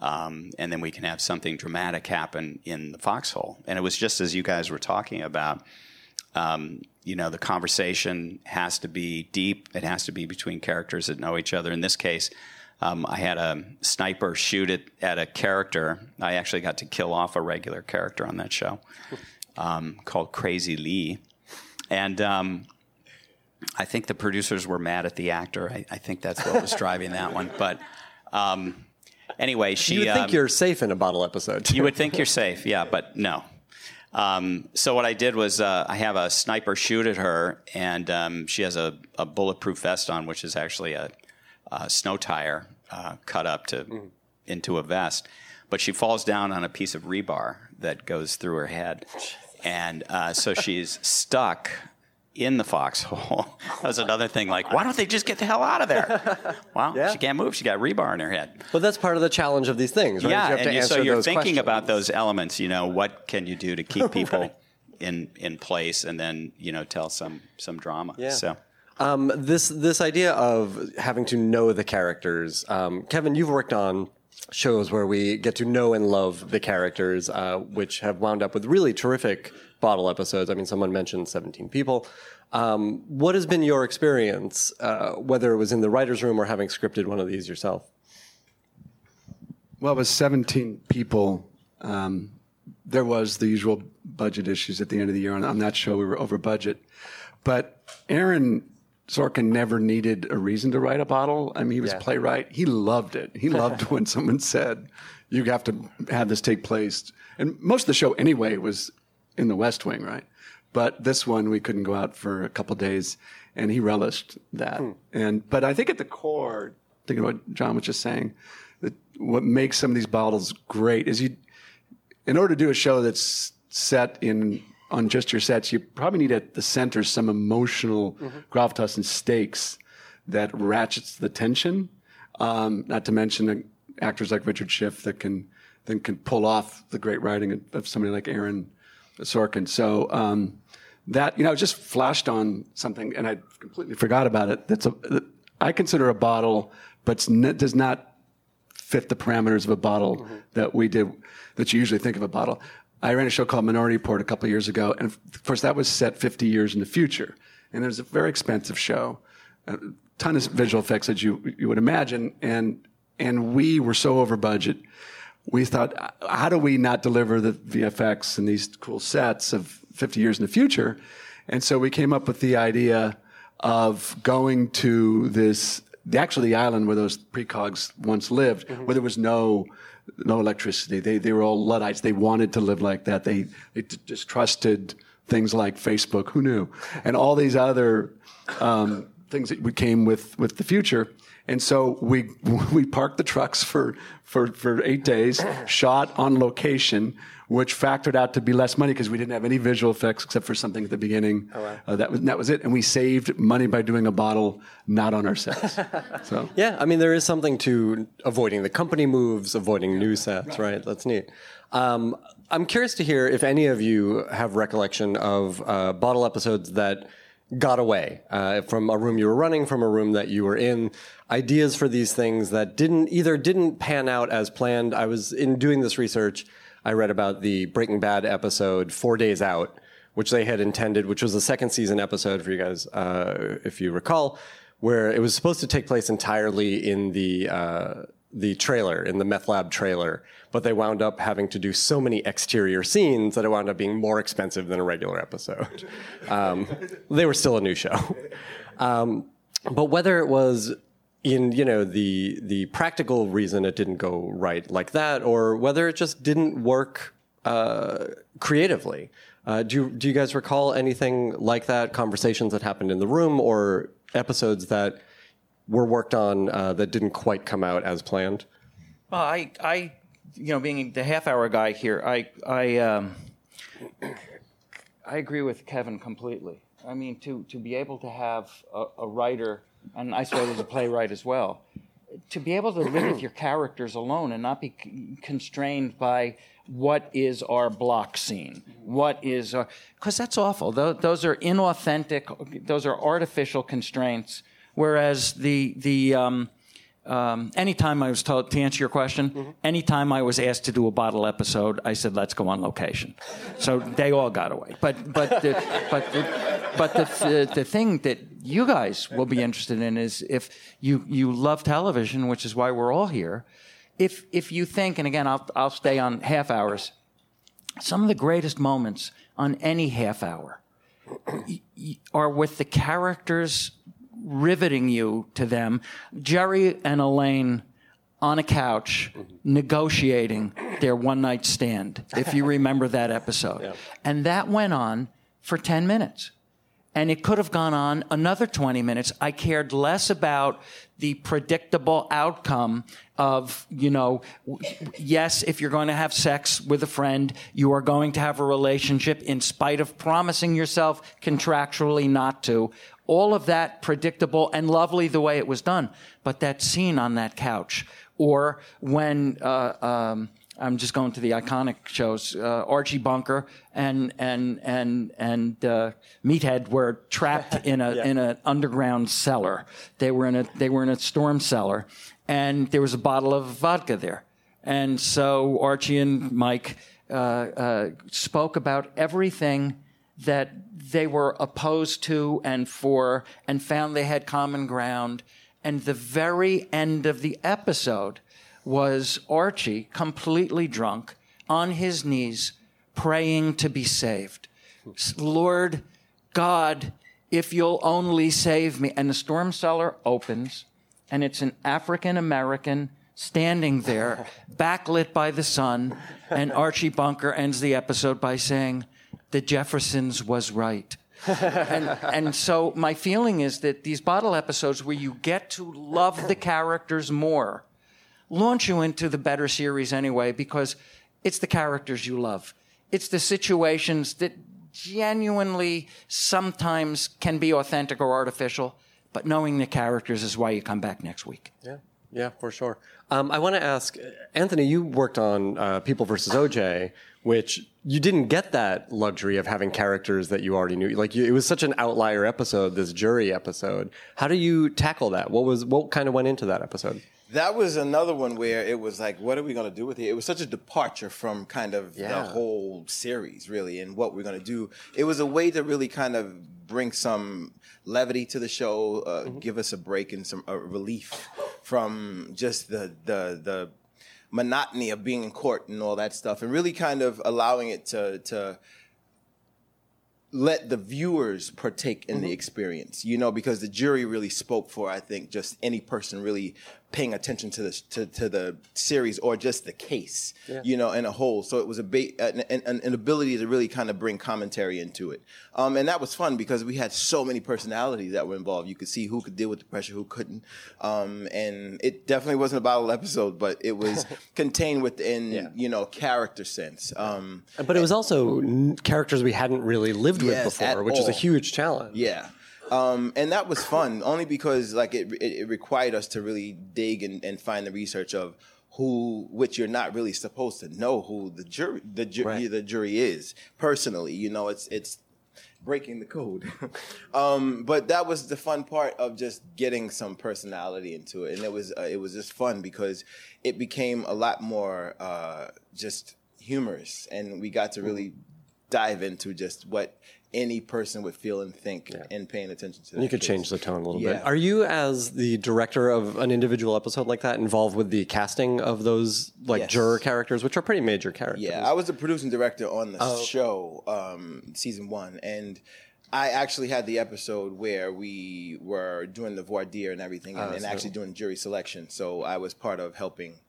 Um, and then we can have something dramatic happen in the foxhole. And it was just as you guys were talking about. Um, you know, the conversation has to be deep. It has to be between characters that know each other. In this case, um, I had a sniper shoot it at a character. I actually got to kill off a regular character on that show um, called Crazy Lee. And um, I think the producers were mad at the actor. I, I think that's what was driving that one. But um, anyway, she. You would think um, you're safe in a bottle episode. you would think you're safe, yeah, but no. Um, so what I did was uh, I have a sniper shoot at her, and um, she has a, a bulletproof vest on, which is actually a, a snow tire uh, cut up to into a vest. But she falls down on a piece of rebar that goes through her head, and uh, so she's stuck in the foxhole. that was another thing. Like, why don't they just get the hell out of there? Well, Yeah. she can't move. She got rebar in her head. But that's part of the challenge of these things, right? Yeah, you have to and you, so you're thinking questions. about those elements. You know, what can you do to keep people in in place, and then you know tell some some drama. Yeah. So Um, this this idea of having to know the characters, um, Kevin, you've worked on shows where we get to know and love the characters, uh, which have wound up with really terrific bottle episodes. I mean, someone mentioned Seventeen People. Um, what has been your experience, uh, whether it was in the writers' room or having scripted one of these yourself? Well, it was 17 people. Um, there was the usual budget issues at the end of the year. On, on that show, we were over budget. But Aaron Sorkin never needed a reason to write a bottle. I mean, he was a playwright. He loved it. He loved when someone said, you have to have this take place. And most of the show, anyway, was in the West Wing, right? But this one, we couldn't go out for a couple days, and he relished that. Hmm. And but I think at the core, thinking of what John was just saying, that what makes some of these bottles great is you, in order to do a show that's set in on just your sets, you probably need at the center some emotional gravitas and stakes that ratchets the tension. Um, not to mention uh, actors like Richard Schiff that can then can pull off the great writing of, of somebody like Aaron Sorkin. So um, that you know just flashed on something, and I completely forgot about it. That's a I consider a bottle, but n- does not fit the parameters of a bottle that we did that you usually think of a bottle. I ran a show called Minority Report a couple years ago, and of course that was set 50 years in the future, and it was a very expensive show, a ton of visual effects as you you would imagine, and and we were so over budget. We thought, how do we not deliver the VFX and these cool sets of 50 years in the future? And so we came up with the idea of going to this, the, actually the island where those precogs once lived, mm-hmm. where there was no, no electricity. They, they were all Luddites. They wanted to live like that. They, they distrusted things like Facebook. Who knew? And all these other um, things that came with, with the future. And so we we parked the trucks for, for, for eight days, shot on location, which factored out to be less money because we didn't have any visual effects except for something at the beginning. uh, that was that was it, and we saved money by doing a bottle not on our sets. so Yeah, I mean, there is something to avoiding the company moves, avoiding new sets, right? That's neat. Um, I'm curious to hear if any of you have recollection of uh, bottle episodes that got away uh, from a room you were running, from a room that you were in. Ideas for these things that didn't either didn't pan out as planned. I was in doing this research. I read about the Breaking Bad episode Four Days Out, which they had intended, which was a second season episode for you guys, uh, if you recall, where it was supposed to take place entirely in the uh, the trailer, in the meth lab trailer, but they wound up having to do so many exterior scenes that it wound up being more expensive than a regular episode. Um, they were still a new show. Um, but whether it was in you know the the practical reason it didn't go right like that, or whether it just didn't work uh, creatively. Uh, do you, do you guys recall anything like that? Conversations that happened in the room, or episodes that were worked on uh, that didn't quite come out as planned? Well, I, I, you know, being the half hour guy here, I, I, um, I agree with Kevin completely. I mean, to, to be able to have a, a writer, and I suppose as a playwright as well, to be able to live with your characters alone and not be constrained by what is our block scene, what is our because that's awful. Those, those are inauthentic. Those are artificial constraints. Whereas the the um, um, anytime I was told to answer your question, anytime I was asked to do a bottle episode, I said, "Let's go on location." So they all got away. But but the, but the, but the, the the thing that you guys will be interested in is if you you love television, which is why we're all here. If if you think, and again, I'll I'll stay on half hours. Some of the greatest moments on any half hour are with the characters riveting you to them. Jerry and Elaine on a couch mm-hmm. negotiating their one night stand, if you remember that episode. And that went on for 10 minutes. And it could have gone on another 20 minutes. I cared less about the predictable outcome of, you know, yes, if you're going to have sex with a friend, you are going to have a relationship in spite of promising yourself contractually not to. All of that predictable and lovely the way it was done. But that scene on that couch, or when, uh, um, I'm just going to the iconic shows. Uh, Archie Bunker and and and and uh, Meathead were trapped in a in an underground cellar. They were in a they were in a storm cellar, and there was a bottle of vodka there. And so Archie and Mike uh, uh, spoke about everything that they were opposed to and for, and found they had common ground. And the very end of the episode was Archie, completely drunk, on his knees, praying to be saved. Lord God, if you'll only save me. And the storm cellar opens, and it's an African American standing there, backlit by the sun. And Archie Bunker ends the episode by saying, The Jeffersons was right. and, and so my feeling is that these bottle episodes where you get to love the characters more launch you into the better series anyway because it's the characters you love. It's the situations that genuinely sometimes can be authentic or artificial, but knowing the characters is why you come back next week. Yeah, yeah, for sure. Um, I want to ask Anthony. You worked on uh, People versus OJ, which you didn't get that luxury of having characters that you already knew. Like you, it was such an outlier episode, this jury episode. How do you tackle that? What was what kind of went into that episode? That was another one where it was like, what are we going to do with it? It was such a departure from kind of Yeah. the whole series, really, and what we're going to do. It was a way to really kind of bring some levity to the show, uh, give us a break and some uh, relief from just the the the monotony of being in court and all that stuff, and really kind of allowing it to to let the viewers partake in the mm-hmm. experience, you know, because the jury really spoke for, I think, just any person really paying attention to the to, to the series or just the case, you know, in a whole. So it was a ba- an, an, an ability to really kind of bring commentary into it, um, and that was fun because we had so many personalities that were involved. You could see who could deal with the pressure, who couldn't, um, and it definitely wasn't a battle episode, but it was contained within, you know, character sense. Um, But it was also n- characters we hadn't really lived with before, at which is a huge challenge. Yeah. Um, and that was fun only because like it, it, it required us to really dig and, and find the research of who, which you're not really supposed to know who the jury, the jury, the jury is personally. You know, it's it's breaking the code. um, but that was the fun part of just getting some personality into it, and it was uh, it was just fun because it became a lot more uh, just humorous, and we got to really dive into just what any person would feel and think and paying attention to. That you could case. change the tone a little bit. Are you, as the director of an individual episode like that, involved with the casting of those like Yes. juror characters, which are pretty major characters? Yeah, I was the producing director on the Oh. show, um, season one, and I actually had the episode where we were doing the voir dire and everything, and, Oh, and actually doing jury selection. So I was part of helping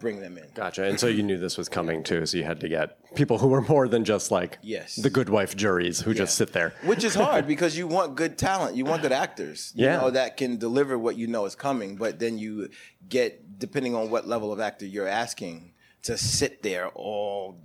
bring them in. Gotcha. And so you knew this was coming too, so you had to get people who were more than just like Yes. the good wife juries who just sit there. Which is hard because you want good talent, you want good actors, you Yeah. know, that can deliver what you know is coming. But then you get, depending on what level of actor you're asking, to sit there all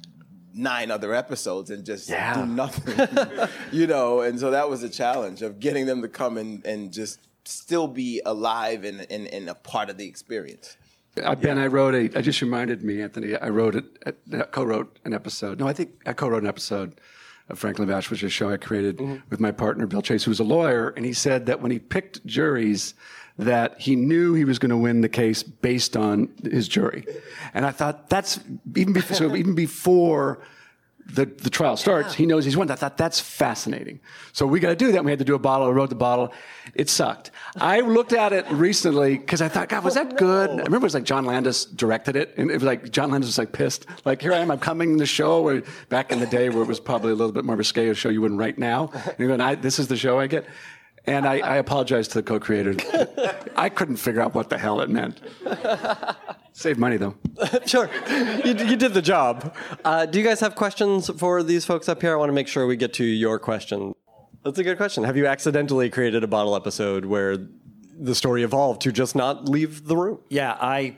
nine other episodes and just Yeah. do nothing, you know. And so that was a challenge of getting them to come and, and just still be alive and, and, and a part of the experience. Uh, ben, I wrote a. I just reminded me, Anthony. I wrote it. I co-wrote an episode. No, I think I co-wrote an episode of Franklin Bash, which is a show I created with my partner Bill Chais, who's a lawyer, and he said that when he picked juries, that he knew he was going to win the case based on his jury, and I thought that's even before, so even before. The, the trial starts. He knows he's won. I thought that's fascinating. So we got to do that. We had to do a bottle. I wrote the bottle. It sucked. I looked at it recently because I thought, God, was that oh, good? I remember it was like John Landis directed it, and it was like John Landis was like pissed. Like here I am, I'm coming in the show. Where back in the day, where it was probably a little bit more of a scale show you wouldn't write now. And you're going, I, this is the show I get. And I, I apologize to the co-creator. I couldn't figure out what the hell it meant. Save money though. sure, you, you did the job. Uh, do you guys have questions for these folks up here? I want to make sure we get to your question. That's a good question. Have you accidentally created a bottle episode where the story evolved to just not leave the room? Yeah, I,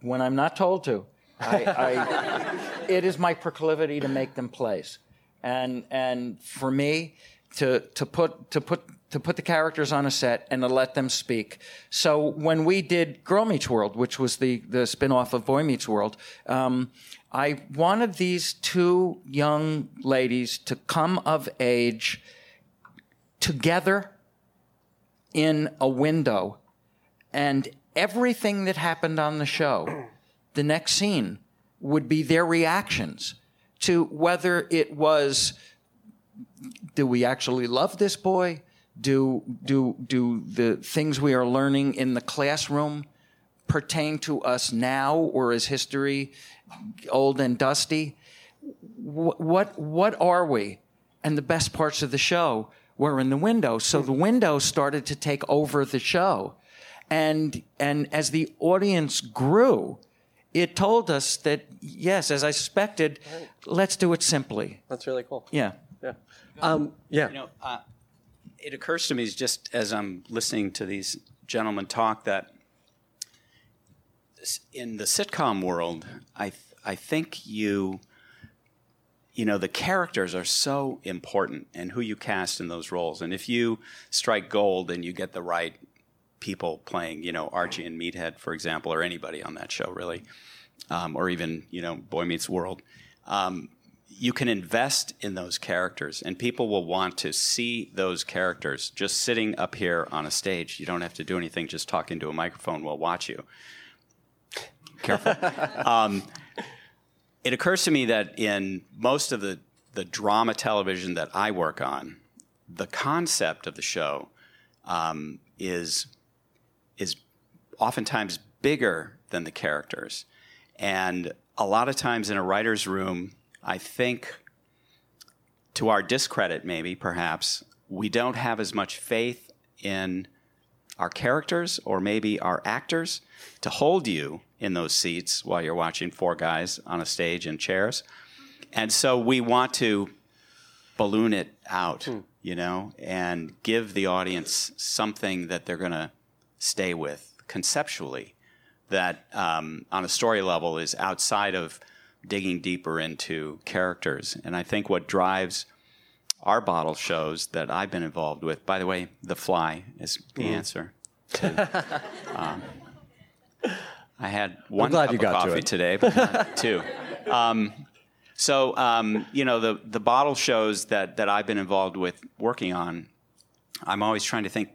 when I'm not told to, I, I, it is my proclivity to make them plays, and and for me to to put to put to put the characters on a set and to let them speak. So when we did Girl Meets World, which was the the spinoff of Boy Meets World. Um, I wanted these two young ladies to come of age together in a window and everything that happened on the show, the next scene would be their reactions to whether it was do we actually love this boy? Do do do the things we are learning in the classroom pertain to us now or is history old and dusty? What what, what are we? And the best parts of the show were in the window. So the window started to take over the show. And, and as the audience grew, it told us that, yes, as I suspected, let's do it simply. That's really cool. Yeah. Yeah. Um, yeah. You know, uh, it occurs to me just as I'm listening to these gentlemen talk that in the sitcom world, I th- I think you you know the characters are so important and who you cast in those roles. And if you strike gold and you get the right people playing you know archie and meathead for example or anybody on that show really um, or even you know boy meets world. Um, you can invest in those characters and people will want to see those characters just sitting up here on a stage. You don't have to do anything just talk into a microphone will watch you. Careful. Um, it occurs to me that in most of the, the drama television that I work on, the concept of the show um, is is oftentimes bigger than the characters, and a lot of times in a writer's room, I think, to our discredit, maybe perhaps we don't have as much faith in our characters or maybe our actors to hold you in those seats while you're watching four guys on a stage in chairs. And so we want to balloon it out, you know, and give the audience something that they're going to stay with conceptually that um, on a story level is outside of digging deeper into characters. And I think what drives our bottle shows that I've been involved with, by the way, The Fly is the Mhm. answer. To, um, I had one glad cup you got of to coffee it. today, but two. Um, so um, you know the the bottle shows that that I've been involved with working on. I'm always trying to think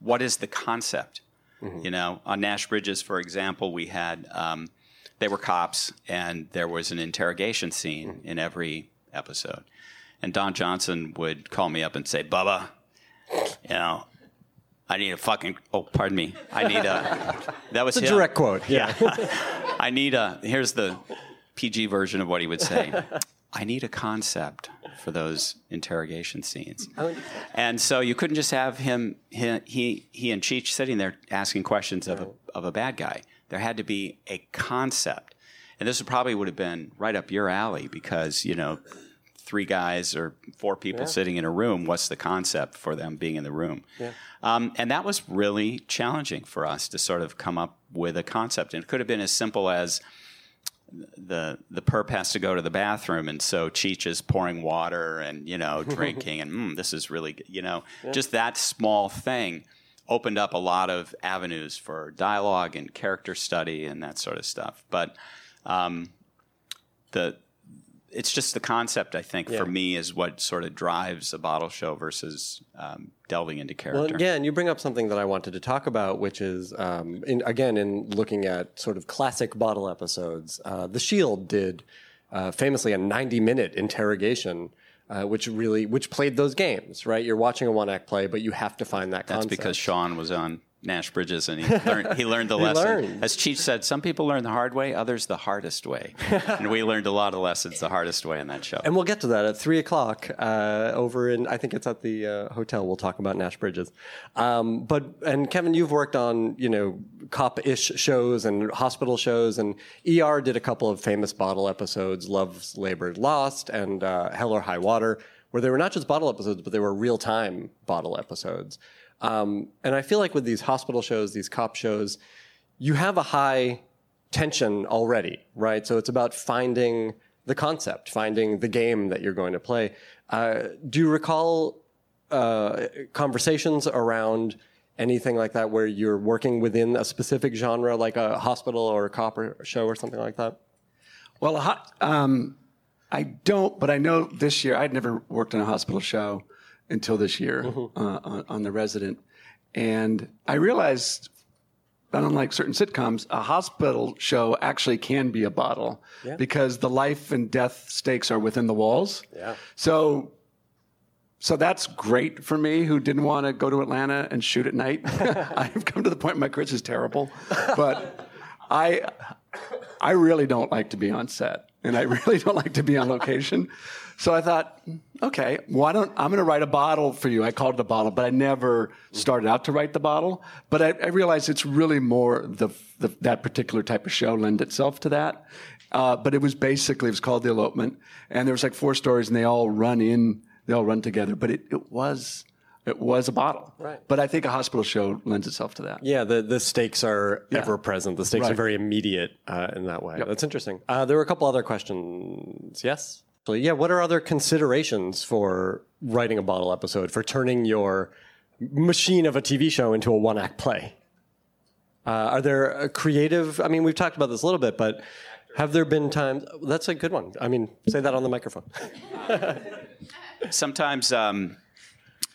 what is the concept. You know, on Nash Bridges, for example, we had um, they were cops, and there was an interrogation scene in every episode. And Don Johnson would call me up and say, "Bubba, you know, I need a fucking oh, pardon me, I need a that was It's a him. direct quote. Yeah. I need a here's the PG version of what he would say. I need a concept for those interrogation scenes. And so you couldn't just have him he he, he and Cheech sitting there asking questions of a of a bad guy. There had to be a concept. And this probably would have been right up your alley because, you know, three guys or four people Yeah. sitting in a room, what's the concept for them being in the room? Yeah. Um, and that was really challenging for us to sort of come up with a concept. And it could have been as simple as the the perp has to go to the bathroom, and so Cheech is pouring water and you know drinking, and mm, this is really good," you know Yeah. just that small thing. Opened up a lot of avenues for dialogue and character study and that sort of stuff. But um, the it's just the concept. I think Yeah. for me is what sort of drives a bottle show versus um, delving into character. Well, yeah, and you bring up something that I wanted to talk about, which is, um, in, again, in looking at sort of classic bottle episodes, uh, The Shield did uh, famously a 90-minute interrogation, uh, which really which played those games. Right, you're watching a one-act play, but you have to find that. That's concept. because Sean was on Nash Bridges and he learned, he learned the He lesson. learned. As Cheech said, some people learn the hard way, others the hardest way. and we learned a lot of lessons the hardest way in that show. And we'll get to that at three o'clock uh, over in, I think it's at the uh, hotel. We'll talk about Nash Bridges. Um, but, and Kevin, you've worked on, you know, cop ish shows and hospital shows. And ER did a couple of famous bottle episodes Love's Labor Lost and uh, Hell or High Water, where they were not just bottle episodes, but they were real time bottle episodes. Um, and I feel like with these hospital shows, these cop shows, you have a high tension already, right? So it's about finding the concept, finding the game that you're going to play. Uh, do you recall uh, conversations around anything like that where you're working within a specific genre, like a hospital or a cop or show or something like that? Well, um, I don't, but I know this year I'd never worked on a hospital show until this year uh, on, on The Resident, and I realized, that unlike certain sitcoms, a hospital show actually can be a bottle because the life and death stakes are within the walls. Yeah. So. So that's great for me, who didn't want to go to Atlanta and shoot at night. I've come to the point my career is terrible, but I I really don't like to be on set, and I really don't like to be on location. So I thought, okay, why don't I'm going to write a bottle for you? I called it a bottle, but I never started out to write the bottle. But I, I realized it's really more the, the that particular type of show lend itself to that. Uh, but it was basically it was called the elopement, and there was like four stories, and they all run in, they all run together. But it, it was it was a bottle. Right. But I think a hospital show lends itself to that. Yeah, the, the stakes are Yeah. ever present. The stakes are very immediate uh, in that way. That's interesting. Uh, there were a couple other questions. Yes? So, yeah, what are other considerations for writing a bottle episode, for turning your machine of a TV show into a one act play? Uh, are there uh, creative? I mean, we've talked about this a little bit, but have there been times? That's a good one. I mean, say that on the microphone. sometimes um,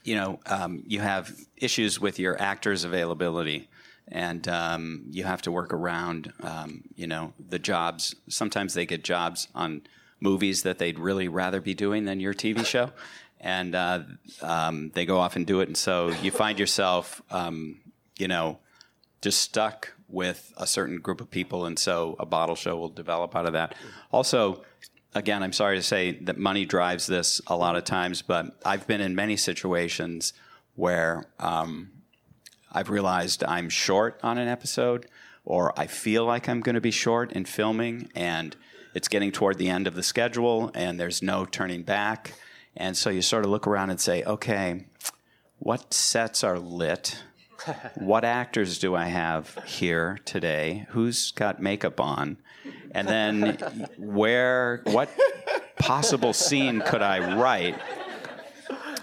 you know um, you have issues with your actors availability and um, you have to work around um, you know the jobs sometimes they get jobs on movies that they'd really rather be doing than your tv show. And uh, um, they go off and do it. And so you find yourself um, you know just stuck with a certain group of people, and so a bottle show will develop out of that. Also, again, I'm sorry to say that money drives this a lot of times, but I've been in many situations where um, I've realized I'm short on an episode, or I feel like I'm going to be short in filming, and it's getting toward the end of the schedule, and there's no turning back. And so you sort of look around and say, okay, what sets are lit? what actors do I have here today? Who's got makeup on? And then where, what possible scene could I write?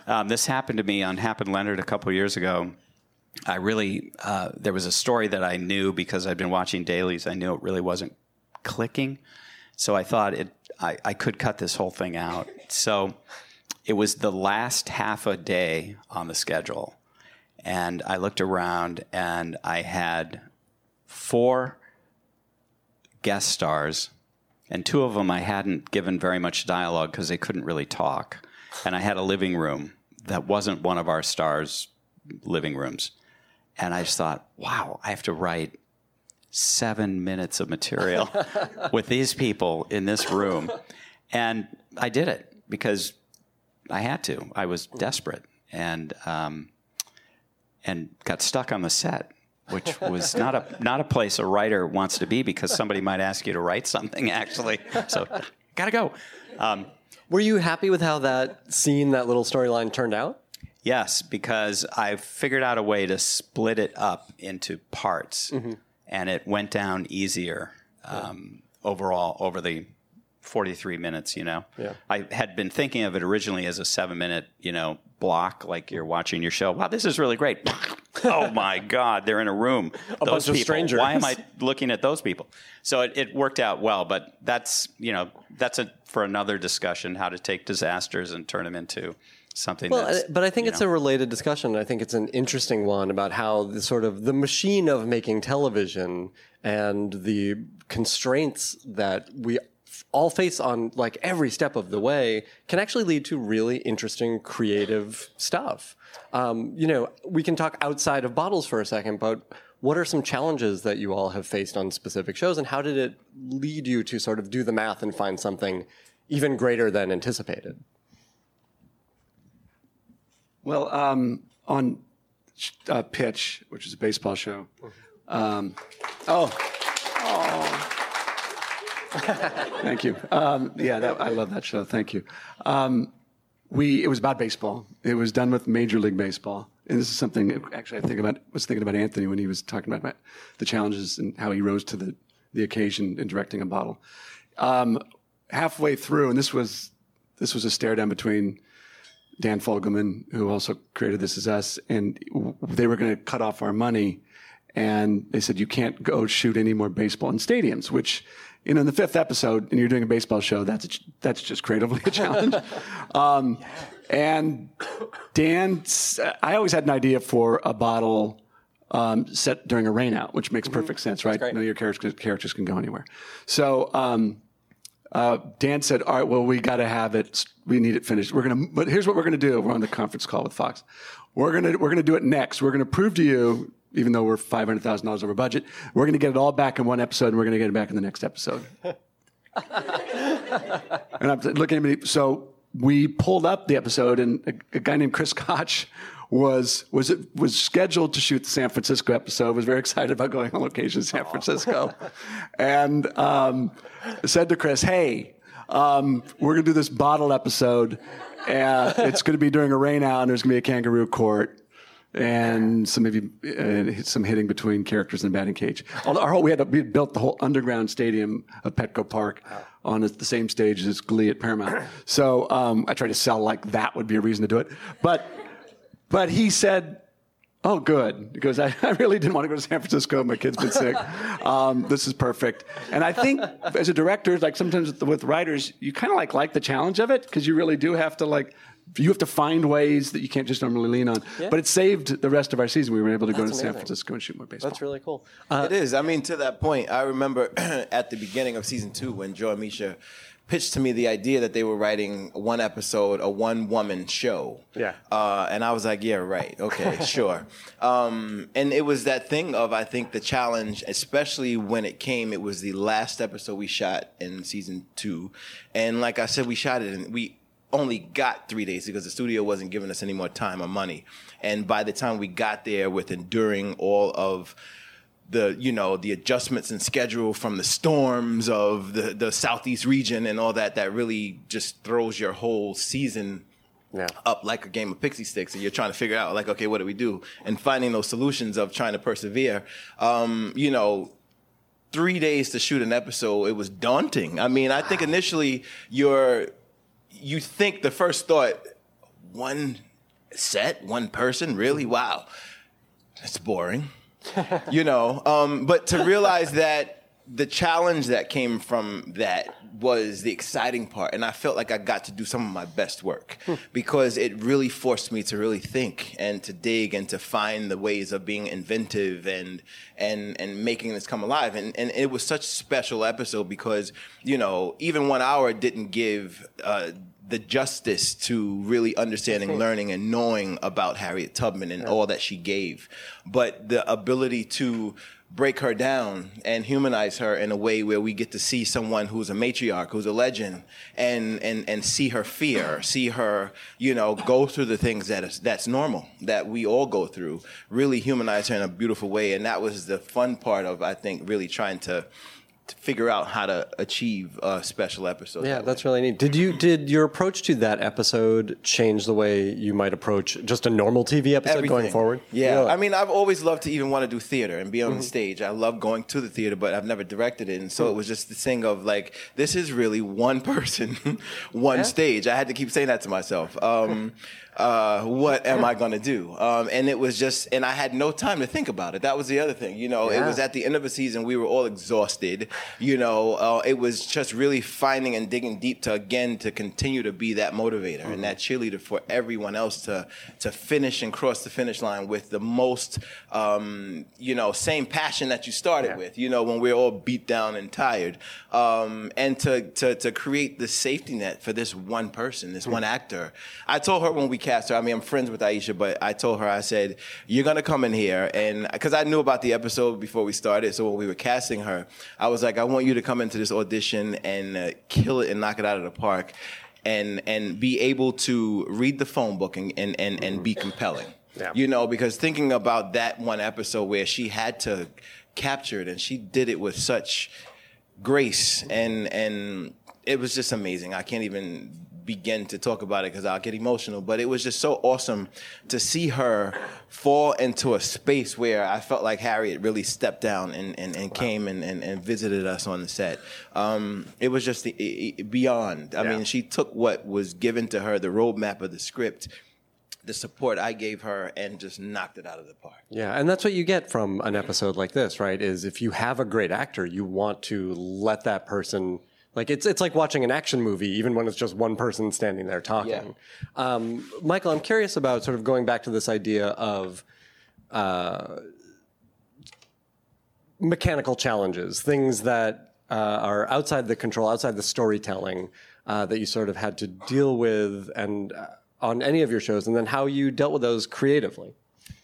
Um, this happened to me on Hap and Leonard a couple years ago. I really, uh, there was a story that I knew because I'd been watching dailies. I knew it really wasn't clicking. So I thought it, I, I could cut this whole thing out. So it was the last half a day on the schedule. And I looked around and I had four guest stars, and two of them I hadn't given very much dialogue because they couldn't really talk. And I had a living room that wasn't one of our stars' living rooms. And I just thought, wow, I have to write seven minutes of material with these people in this room. And I did it because I had to. I was desperate. And, um, and got stuck on the set, which was not a not a place a writer wants to be because somebody might ask you to write something actually. So gotta go. Um, Were you happy with how that scene, that little storyline turned out? yes, because I figured out a way to split it up into parts, and it went down easier um, overall over the 43 minutes. You know, Yeah. I had been thinking of it originally as a seven minute, you know, block, like you're watching your show. Wow, this is really great. oh my God, they're in a room. A bunch of strangers. Why am I looking at those people? So it, it worked out well, but that's you know that's a, for another discussion how to take disasters and turn them into something. Well, but I think it's know. a related discussion. I think it's an interesting one about how the sort of the machine of making television and the constraints that we all face on like every step of the way can actually lead to really interesting creative stuff. Um, you know, we can talk outside of bottles for a second, but what are some challenges that you all have faced on specific shows and how did it lead you to sort of do the math and find something even greater than anticipated? Well, um, on uh, Pitch, which is a baseball show. Um, oh. Thank you. Um, yeah, that, I love that show. Thank you. Um, we it was about baseball. It was done with Major League Baseball, and this is something actually I think about was thinking about Anthony when he was talking about the challenges and how he rose to the the occasion in directing a bottle. Um, halfway through, and this was this was a stare down between Dan Fogelman, who also created This Is Us, and they were going to cut off our money. And they said, you can't go shoot any more baseball in stadiums, which, you know, in the fifth episode, and you're doing a baseball show, that's, a, ch- that's just creatively a challenge. um, and Dan, I always had an idea for a bottle um, set during a rainout, which makes perfect sense, right? No, your characters, characters can go anywhere. So, um, uh, Dan said, "All right, well, we got to have it. We need it finished. We're gonna, but here's what we're gonna do. We're on the conference call with Fox. We're gonna, we're gonna do it next. We're gonna prove to you, even though we're five hundred thousand dollars over budget, we're gonna get it all back in one episode, and we're gonna get it back in the next episode." and I'm looking at me. So we pulled up the episode, and a, a guy named Chris Koch was was it was scheduled to shoot the San Francisco episode. Was very excited about going on location in San Francisco, and um, said to Chris, "Hey, um, we're gonna do this bottle episode, and it's gonna be during a rain out, and there's gonna be a kangaroo court." And some maybe uh, some hitting between characters in the batting cage. Although our whole, we had we had built the whole underground stadium of Petco Park on the the same stage as Glee at Paramount. So um, I tried to sell like that would be a reason to do it, but but he said, "Oh, good," because I, I really didn't want to go to San Francisco. My kid's been sick. Um, this is perfect. And I think as a director, like sometimes with, with writers, you kind of like like the challenge of it because you really do have to like. You have to find ways that you can't just normally lean on. But it saved the rest of our season. We were able to go to That's San. Francisco and shoot more baseball. That's really cool. it is. I mean, to that point, I remember at the beginning of season two when Joe and Misha pitched to me the idea that they were writing one episode, a one woman show. Yeah. Uh, and I was like, yeah, right. Okay, sure. Um, and it was that thing of, I think, the challenge, especially when it came, it was the last episode we shot in season two. And like I said, we shot it and we only got three days because the studio wasn't giving us any more time or money. And by the time we got there with enduring all of the you know the adjustments in schedule from the storms of the the southeast region and all that that really just throws your whole season Yeah. up like a game of pixie sticks and you're trying to figure out like okay what do we do? And finding those solutions of trying to persevere. Um, you know three days to shoot an episode it was daunting. I mean i think initially you're you think the first thought one set one person? Really? Wow. It's boring you know um, but to realize that the challenge that came from that was the exciting part and i felt like i got to do some of my best work because it really forced me to really think and to dig and to find the ways of being inventive and and and making this come alive. And and it was such a special episode because you know even one hour didn't give uh, the justice to really understanding, learning, and knowing about Harriet Tubman and all that she gave, but the ability to break her down and humanize her in a way where we get to see someone who's a matriarch, who's a legend, and and and see her fear, see her, you know, go through the things that is that's normal that we all go through. Really humanize her in a beautiful way, and that was the fun part of I think really trying to. To figure out how to achieve a special episode. Yeah, that that's really neat. Did you did your approach to that episode change the way you might approach just a normal TV episode going forward? Yeah. Really? I mean, I've always loved to even want to do theater and be on Mm-hmm. the stage. I love going to the theater, but I've never directed it. And so it was just the thing of like, this is really one person, one stage. I had to keep saying that to myself. Um, uh, what am I going to do? Um, and it was just, and I had no time to think about it. That was the other thing. You know, it was at the end of a season. We were all exhausted. You know, uh, it was just really finding and digging deep to again to continue to be that motivator and that cheerleader for everyone else to to finish and cross the finish line with the most, um, you know, same passion that you started with. You know, when we're all beat down and tired, um, and to to to create the safety net for this one person, this one actor. I told her when we cast her. I mean, I'm friends with Aisha, but I told her I said you're gonna come in here, and because I knew about the episode before we started, so when we were casting her, I was like, I want you to come into this audition and uh, kill it and knock it out of the park. And, and be able to read the phone book and, and, and, and be compelling. Yeah. You know, because thinking about that one episode where she had to capture it and she did it with such grace and and it was just amazing. I can't even begin to talk about it because I'll get emotional. But it was just so awesome to see her fall into a space where I felt like Harriet really stepped down and, and, and came and, and, and visited us on the set. Um, it was just the, i- i- beyond. I Yeah. mean, she took what was given to her, the roadmap of the script, the support I gave her, and just knocked it out of the park. Yeah, and that's what you get from an episode like this, right? Is if you have a great actor, you want to let that person like it's it's like watching an action movie, even when it's just one person standing there talking. Um, Michael, I'm curious about sort of going back to this idea of uh, mechanical challenges, things that uh, are outside the control, outside the storytelling uh, that you sort of had to deal with, and uh, on any of your shows, and then how you dealt with those creatively.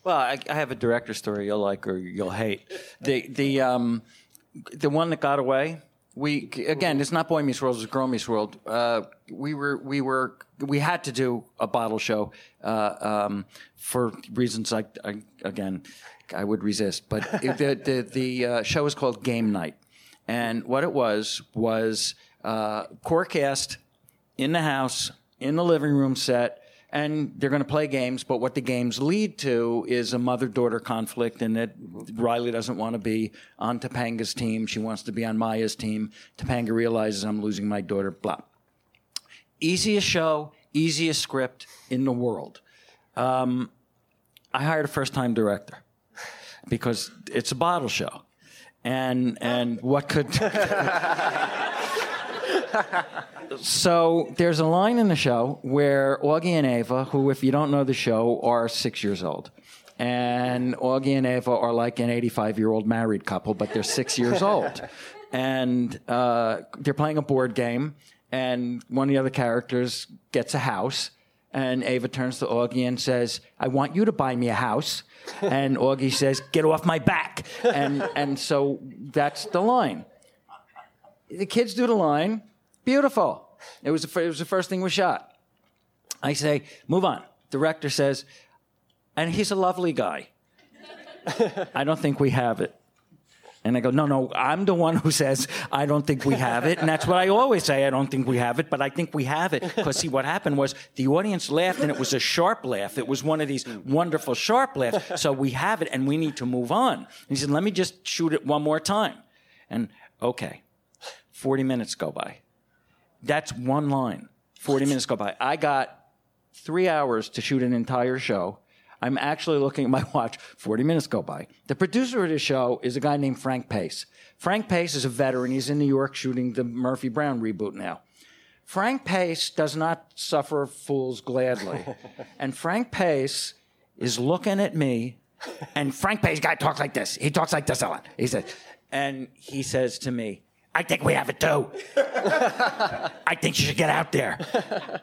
Well, I, I have a director story you'll like or you'll hate. The the um, the one that got away. We again, it's not Boy Meets World, it's Girl Meets World. Uh, we were we were we had to do a bottle show uh, um, for reasons I, I again I would resist, but it, the the, the uh, show was called Game Night, and what it was was uh, core cast in the house, in the living room set, and they're going to play games. But what the games lead to is a mother daughter conflict, and that Riley doesn't want to be on Topanga's team. She wants to be on Maya's team. Topanga realizes I'm losing my daughter, blah. Easiest show, easiest script in the world. Um, I hired a first time director because it's a bottle show. And and what could so there's a line in the show where Augie and Ava, who, if you don't know the show, are six years old. And Augie and Ava are like an 85 year old married couple, but they're six years old. And uh, they're playing a board game, and one of the other characters gets a house. And Ava turns to Augie and says, I want you to buy me a house. And Augie says, Get off my back. And, and so that's the line the kids do the line. Beautiful. It was the, it was the first thing we shot. I say, move on. Director says, and he's a lovely guy. I don't think we have it. And I go, no, no, I'm the one who says, I don't think we have it. And that's what I always say, I don't think we have it, but I think we have it. Because, see, what happened was the audience laughed, and it was a sharp laugh. It was one of these wonderful sharp laughs. So we have it, and we need to move on. And he said, let me just shoot it one more time. And, okay. 40 minutes go by. That's one line. 40 minutes go by. I got three hours to shoot an entire show. I'm actually looking at my watch. 40 minutes go by. The producer of the show is a guy named Frank Pace. Frank Pace is a veteran. He's in New York shooting the Murphy Brown reboot now. Frank Pace does not suffer fools gladly. and Frank Pace is looking at me, and Frank Pace guy talks like this. He talks like this a lot. He said, and he says to me, I think we have it too. I think you should get out there.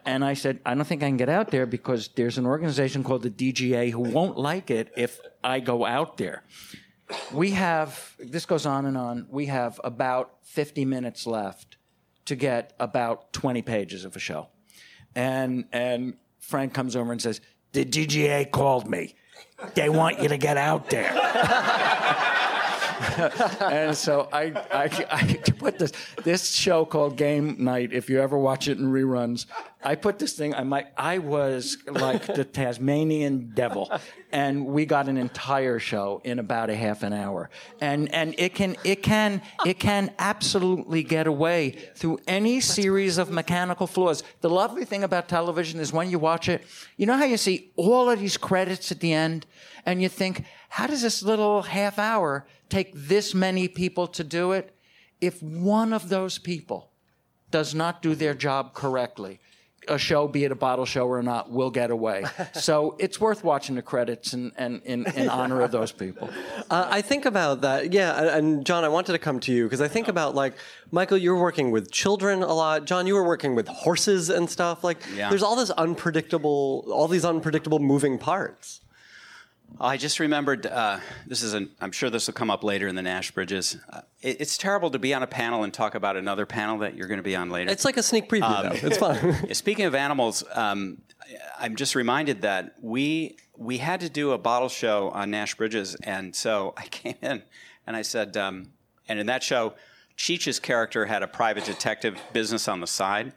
And I said, I don't think I can get out there because there's an organization called the DGA who won't like it if I go out there. We have, this goes on and on, we have about 50 minutes left to get about 20 pages of a show. And, and Frank comes over and says, The DGA called me. They want you to get out there. and so I, I, I put this this show called Game Night. If you ever watch it in reruns, I put this thing. I might. I was like the Tasmanian devil, and we got an entire show in about a half an hour. And and it can it can it can absolutely get away through any series of mechanical flaws. The lovely thing about television is when you watch it, you know how you see all of these credits at the end, and you think, how does this little half hour take this many people to do it? If one of those people does not do their job correctly, a show, be it a bottle show or not, will get away. so it's worth watching the credits and, and in, in honor of those people. Uh, I think about that, yeah. and- And John, I wanted to come to you because I think about like Michael, you're working with children a lot. John, you were working with horses and stuff. Like, Yeah. there's all this unpredictable, all these unpredictable moving parts. I just remembered. Uh, this is an. I'm sure this will come up later in the Nash Bridges. Uh, it, it's terrible to be on a panel and talk about another panel that you're going to be on later. It's like a sneak preview, Um, though. It's fun. Speaking of animals, um, I'm just reminded that we we had to do a bottle show on Nash Bridges, and so I came in and I said, um, and in that show, Cheech's character had a private detective business on the side.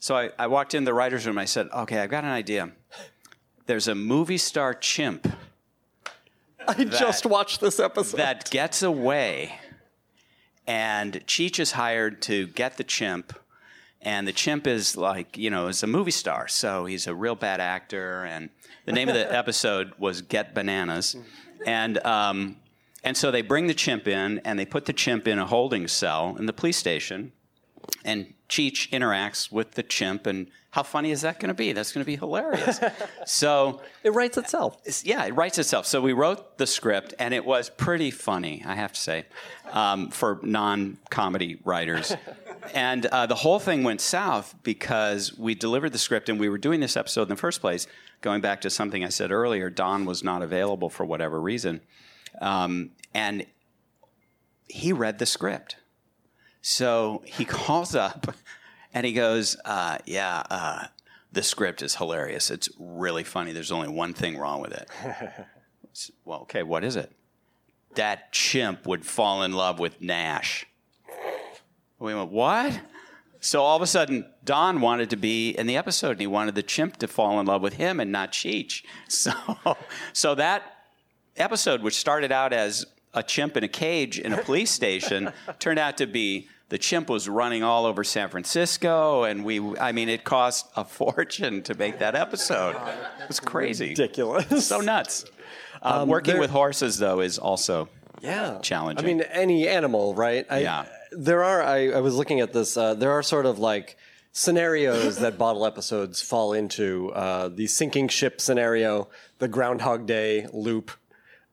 So I, I walked in the writers' room. And I said, "Okay, I've got an idea. There's a movie star chimp I just watched this episode. that gets away, and Cheech is hired to get the chimp, and the chimp is like, you know, is a movie star, so he's a real bad actor. And the name of the episode was Get Bananas, and um, and so they bring the chimp in, and they put the chimp in a holding cell in the police station, and Cheech interacts with the chimp, and how funny is that going to be? That's going to be hilarious. so it writes itself. yeah, it writes itself. So we wrote the script, and it was pretty funny, I have to say, um, for non-comedy writers. and uh, the whole thing went south because we delivered the script, and we were doing this episode in the first place. Going back to something I said earlier, Don was not available for whatever reason, um, and he read the script. So he calls up and he goes, uh, Yeah, uh, the script is hilarious. It's really funny. There's only one thing wrong with it. Well, okay, what is it? That chimp would fall in love with Nash. We went, What? So all of a sudden, Don wanted to be in the episode, and he wanted the chimp to fall in love with him and not Cheech. So, so that episode, which started out as a chimp in a cage in a police station, turned out to be the chimp was running all over San Francisco, and we, I mean, it cost a fortune to make that episode. It was crazy. Ridiculous. So nuts. Uh, working there- with horses, though, is also yeah challenging. I mean, any animal, right? I, Yeah. There are. I, I was looking at this. Uh, there are sort of like scenarios that bottle episodes fall into. Uh, the sinking ship scenario, the Groundhog Day loop.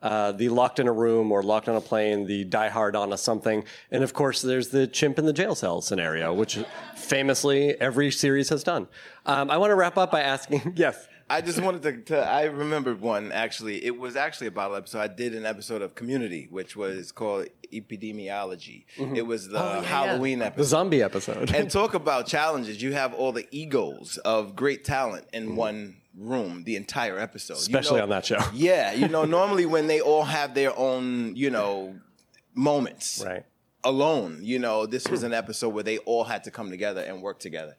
Uh, the locked in a room or locked on a plane, the die hard on a something, and of course there's the chimp in the jail cell scenario, which famously every series has done. Um, I want to wrap up by asking, yes, I just wanted to, to. I remembered one actually. It was actually a bottle episode. I did an episode of Community, which was called Epidemiology. It was the Halloween the episode. The zombie episode. and talk about challenges. You have all the egos of great talent in one room the entire episode. You Especially know- on that show. Yeah, you know, normally when they all have their own, you know, moments right. alone, you know, this was an episode where they all had to come together and work together.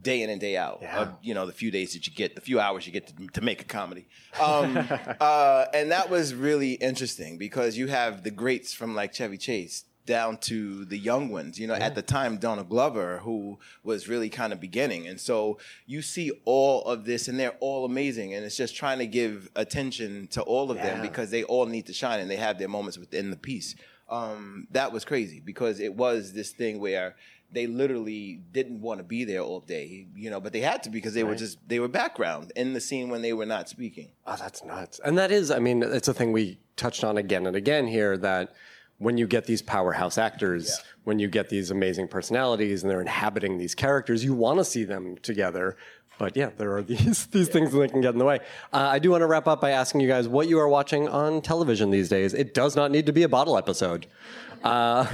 Day in and day out, Yeah. of, you know, the few days that you get, the few hours you get to, to make a comedy, um, uh, and that was really interesting because you have the greats from like Chevy Chase down to the young ones. You know, at the time, Donald Glover, who was really kind of beginning. And so you see all of this, and they're all amazing. And it's just trying to give attention to all of them because they all need to shine and they have their moments within the piece. Um, that was crazy because it was this thing where they literally didn't want to be there all day, you know, but they had to because they were just, they were background in the scene when they were not speaking. Oh, that's nuts. And that is, I mean, it's a thing we touched on again and again here that when you get these powerhouse actors, when you get these amazing personalities and they're inhabiting these characters, you want to see them together. But yeah, there are these these things that can get in the way. Uh, I do want to wrap up by asking you guys what you are watching on television these days. It does not need to be a bottle episode. Uh,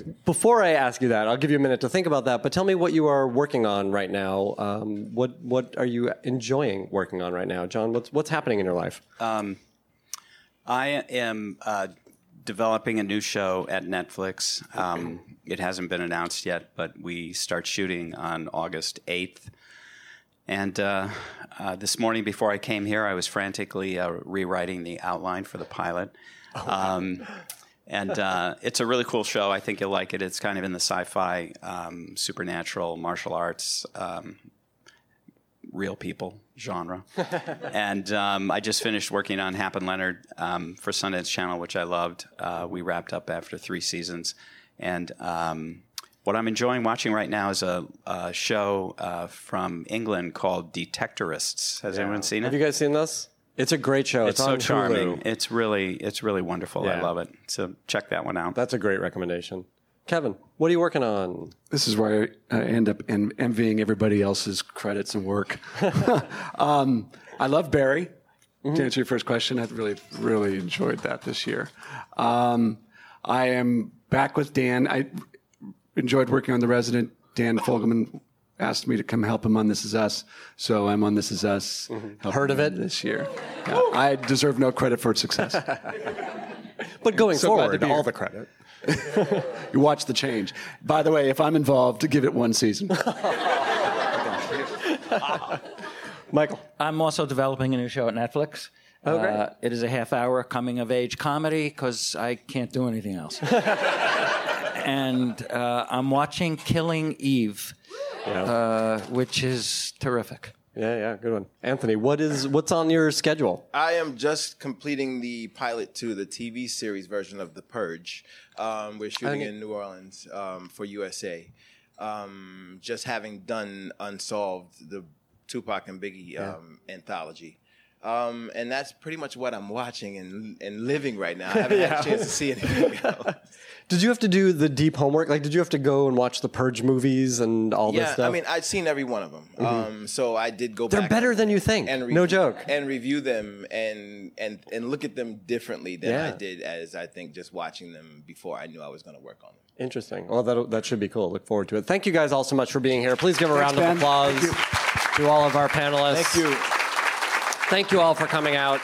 before I ask you that, I'll give you a minute to think about that. But tell me what you are working on right now. Um, what what are you enjoying working on right now, John? What's what's happening in your life? I am uh, developing a new show at Netflix. Um, it hasn't been announced yet, but we start shooting on August 8th. And uh, uh, this morning, before I came here, I was frantically uh, rewriting the outline for the pilot. Um, and uh, it's a really cool show. I think you'll like it. It's kind of in the sci-fi, um, supernatural, martial arts, um, real people genre. and um, I just finished working on Hap and Leonard um, for Sundance Channel, which I loved. Uh, we wrapped up after three seasons, and um, what I'm enjoying watching right now is a, a show uh, from England called Detectorists. Has anyone seen it? Have you guys seen this? It's a great show. it's It's, so on charming. Hulu. It's really, it's really wonderful. I love it. So check that one out. That's a great recommendation. Kevin, what are you working on? This is where I end up en- envying everybody else's credits and work. um, I love Barry. To answer your first question, I've really, really enjoyed that this year. Um, I am back with Dan. I enjoyed working on The Resident. Dan Fogelman asked me to come help him on This Is Us, so I'm on This Is Us. helping Heard of it? this year? Yeah, I deserve no credit for its success. But going So forward, all the credit. you watch the change. By the way, if I'm involved, give it one season. Michael. I'm also developing a new show at Netflix. Oh, great. Uh, it is a half hour coming of age comedy because I can't do anything else. and uh, I'm watching Killing Eve, uh, which is terrific. Yeah, yeah, good one. Anthony, what is what's on your schedule? I am just completing the pilot to the TV series version of The Purge. Um, we're shooting in New Orleans um, for USA. Um, just having done Unsolved, the Tupac and Biggie um, anthology. Um, and that's pretty much what I'm watching and, and living right now. I haven't had a chance to see anything else. Did you have to do the deep homework? Like, did you have to go and watch the Purge movies and all this Yeah, stuff? I mean, I'd seen every one of them. Um, so I did go back. They're better than you think. and no joke. and review them and and and look at them differently than Yeah. I did as I think just watching them before I knew I was going to work on them. Interesting. Well, that that should be cool. Look forward to it. Thank you guys all so much for being here. Please give a round Ben. of applause to all of our panelists. Thank you. Thank you all for coming out.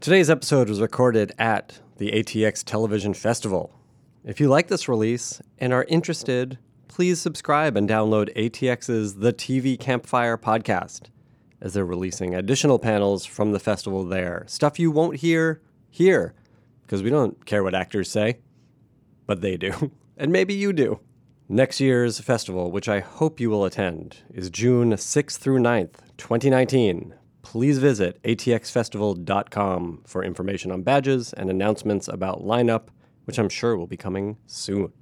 Today's episode was recorded at the ATX Television Festival. If you like this release and are interested, please subscribe and download ATX's The TV Campfire podcast, as they're releasing additional panels from the festival there. Stuff you won't hear here, because we don't care what actors say, but they do. And maybe you do. Next year's festival, which I hope you will attend, is June 6th through 9th, 2019. Please visit atxfestival.com for information on badges and announcements about lineup, which I'm sure will be coming soon.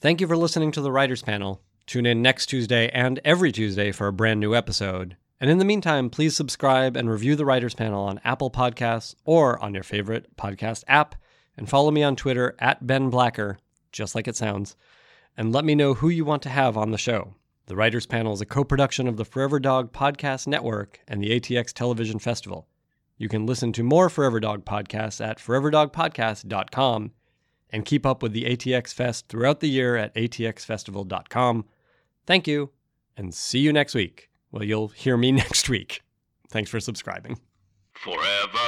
Thank you for listening to the Writers Panel. Tune in next Tuesday and every Tuesday for a brand new episode. And in the meantime, please subscribe and review the Writers Panel on Apple Podcasts or on your favorite podcast app. And follow me on Twitter at Ben Blacker, just like it sounds. And let me know who you want to have on the show. The Writers Panel is a co production of the Forever Dog Podcast Network and the ATX Television Festival. You can listen to more Forever Dog podcasts at foreverdogpodcast.com and keep up with the ATX Fest throughout the year at atxfestival.com. Thank you, and see you next week. Well, you'll hear me next week. Thanks for subscribing. Forever.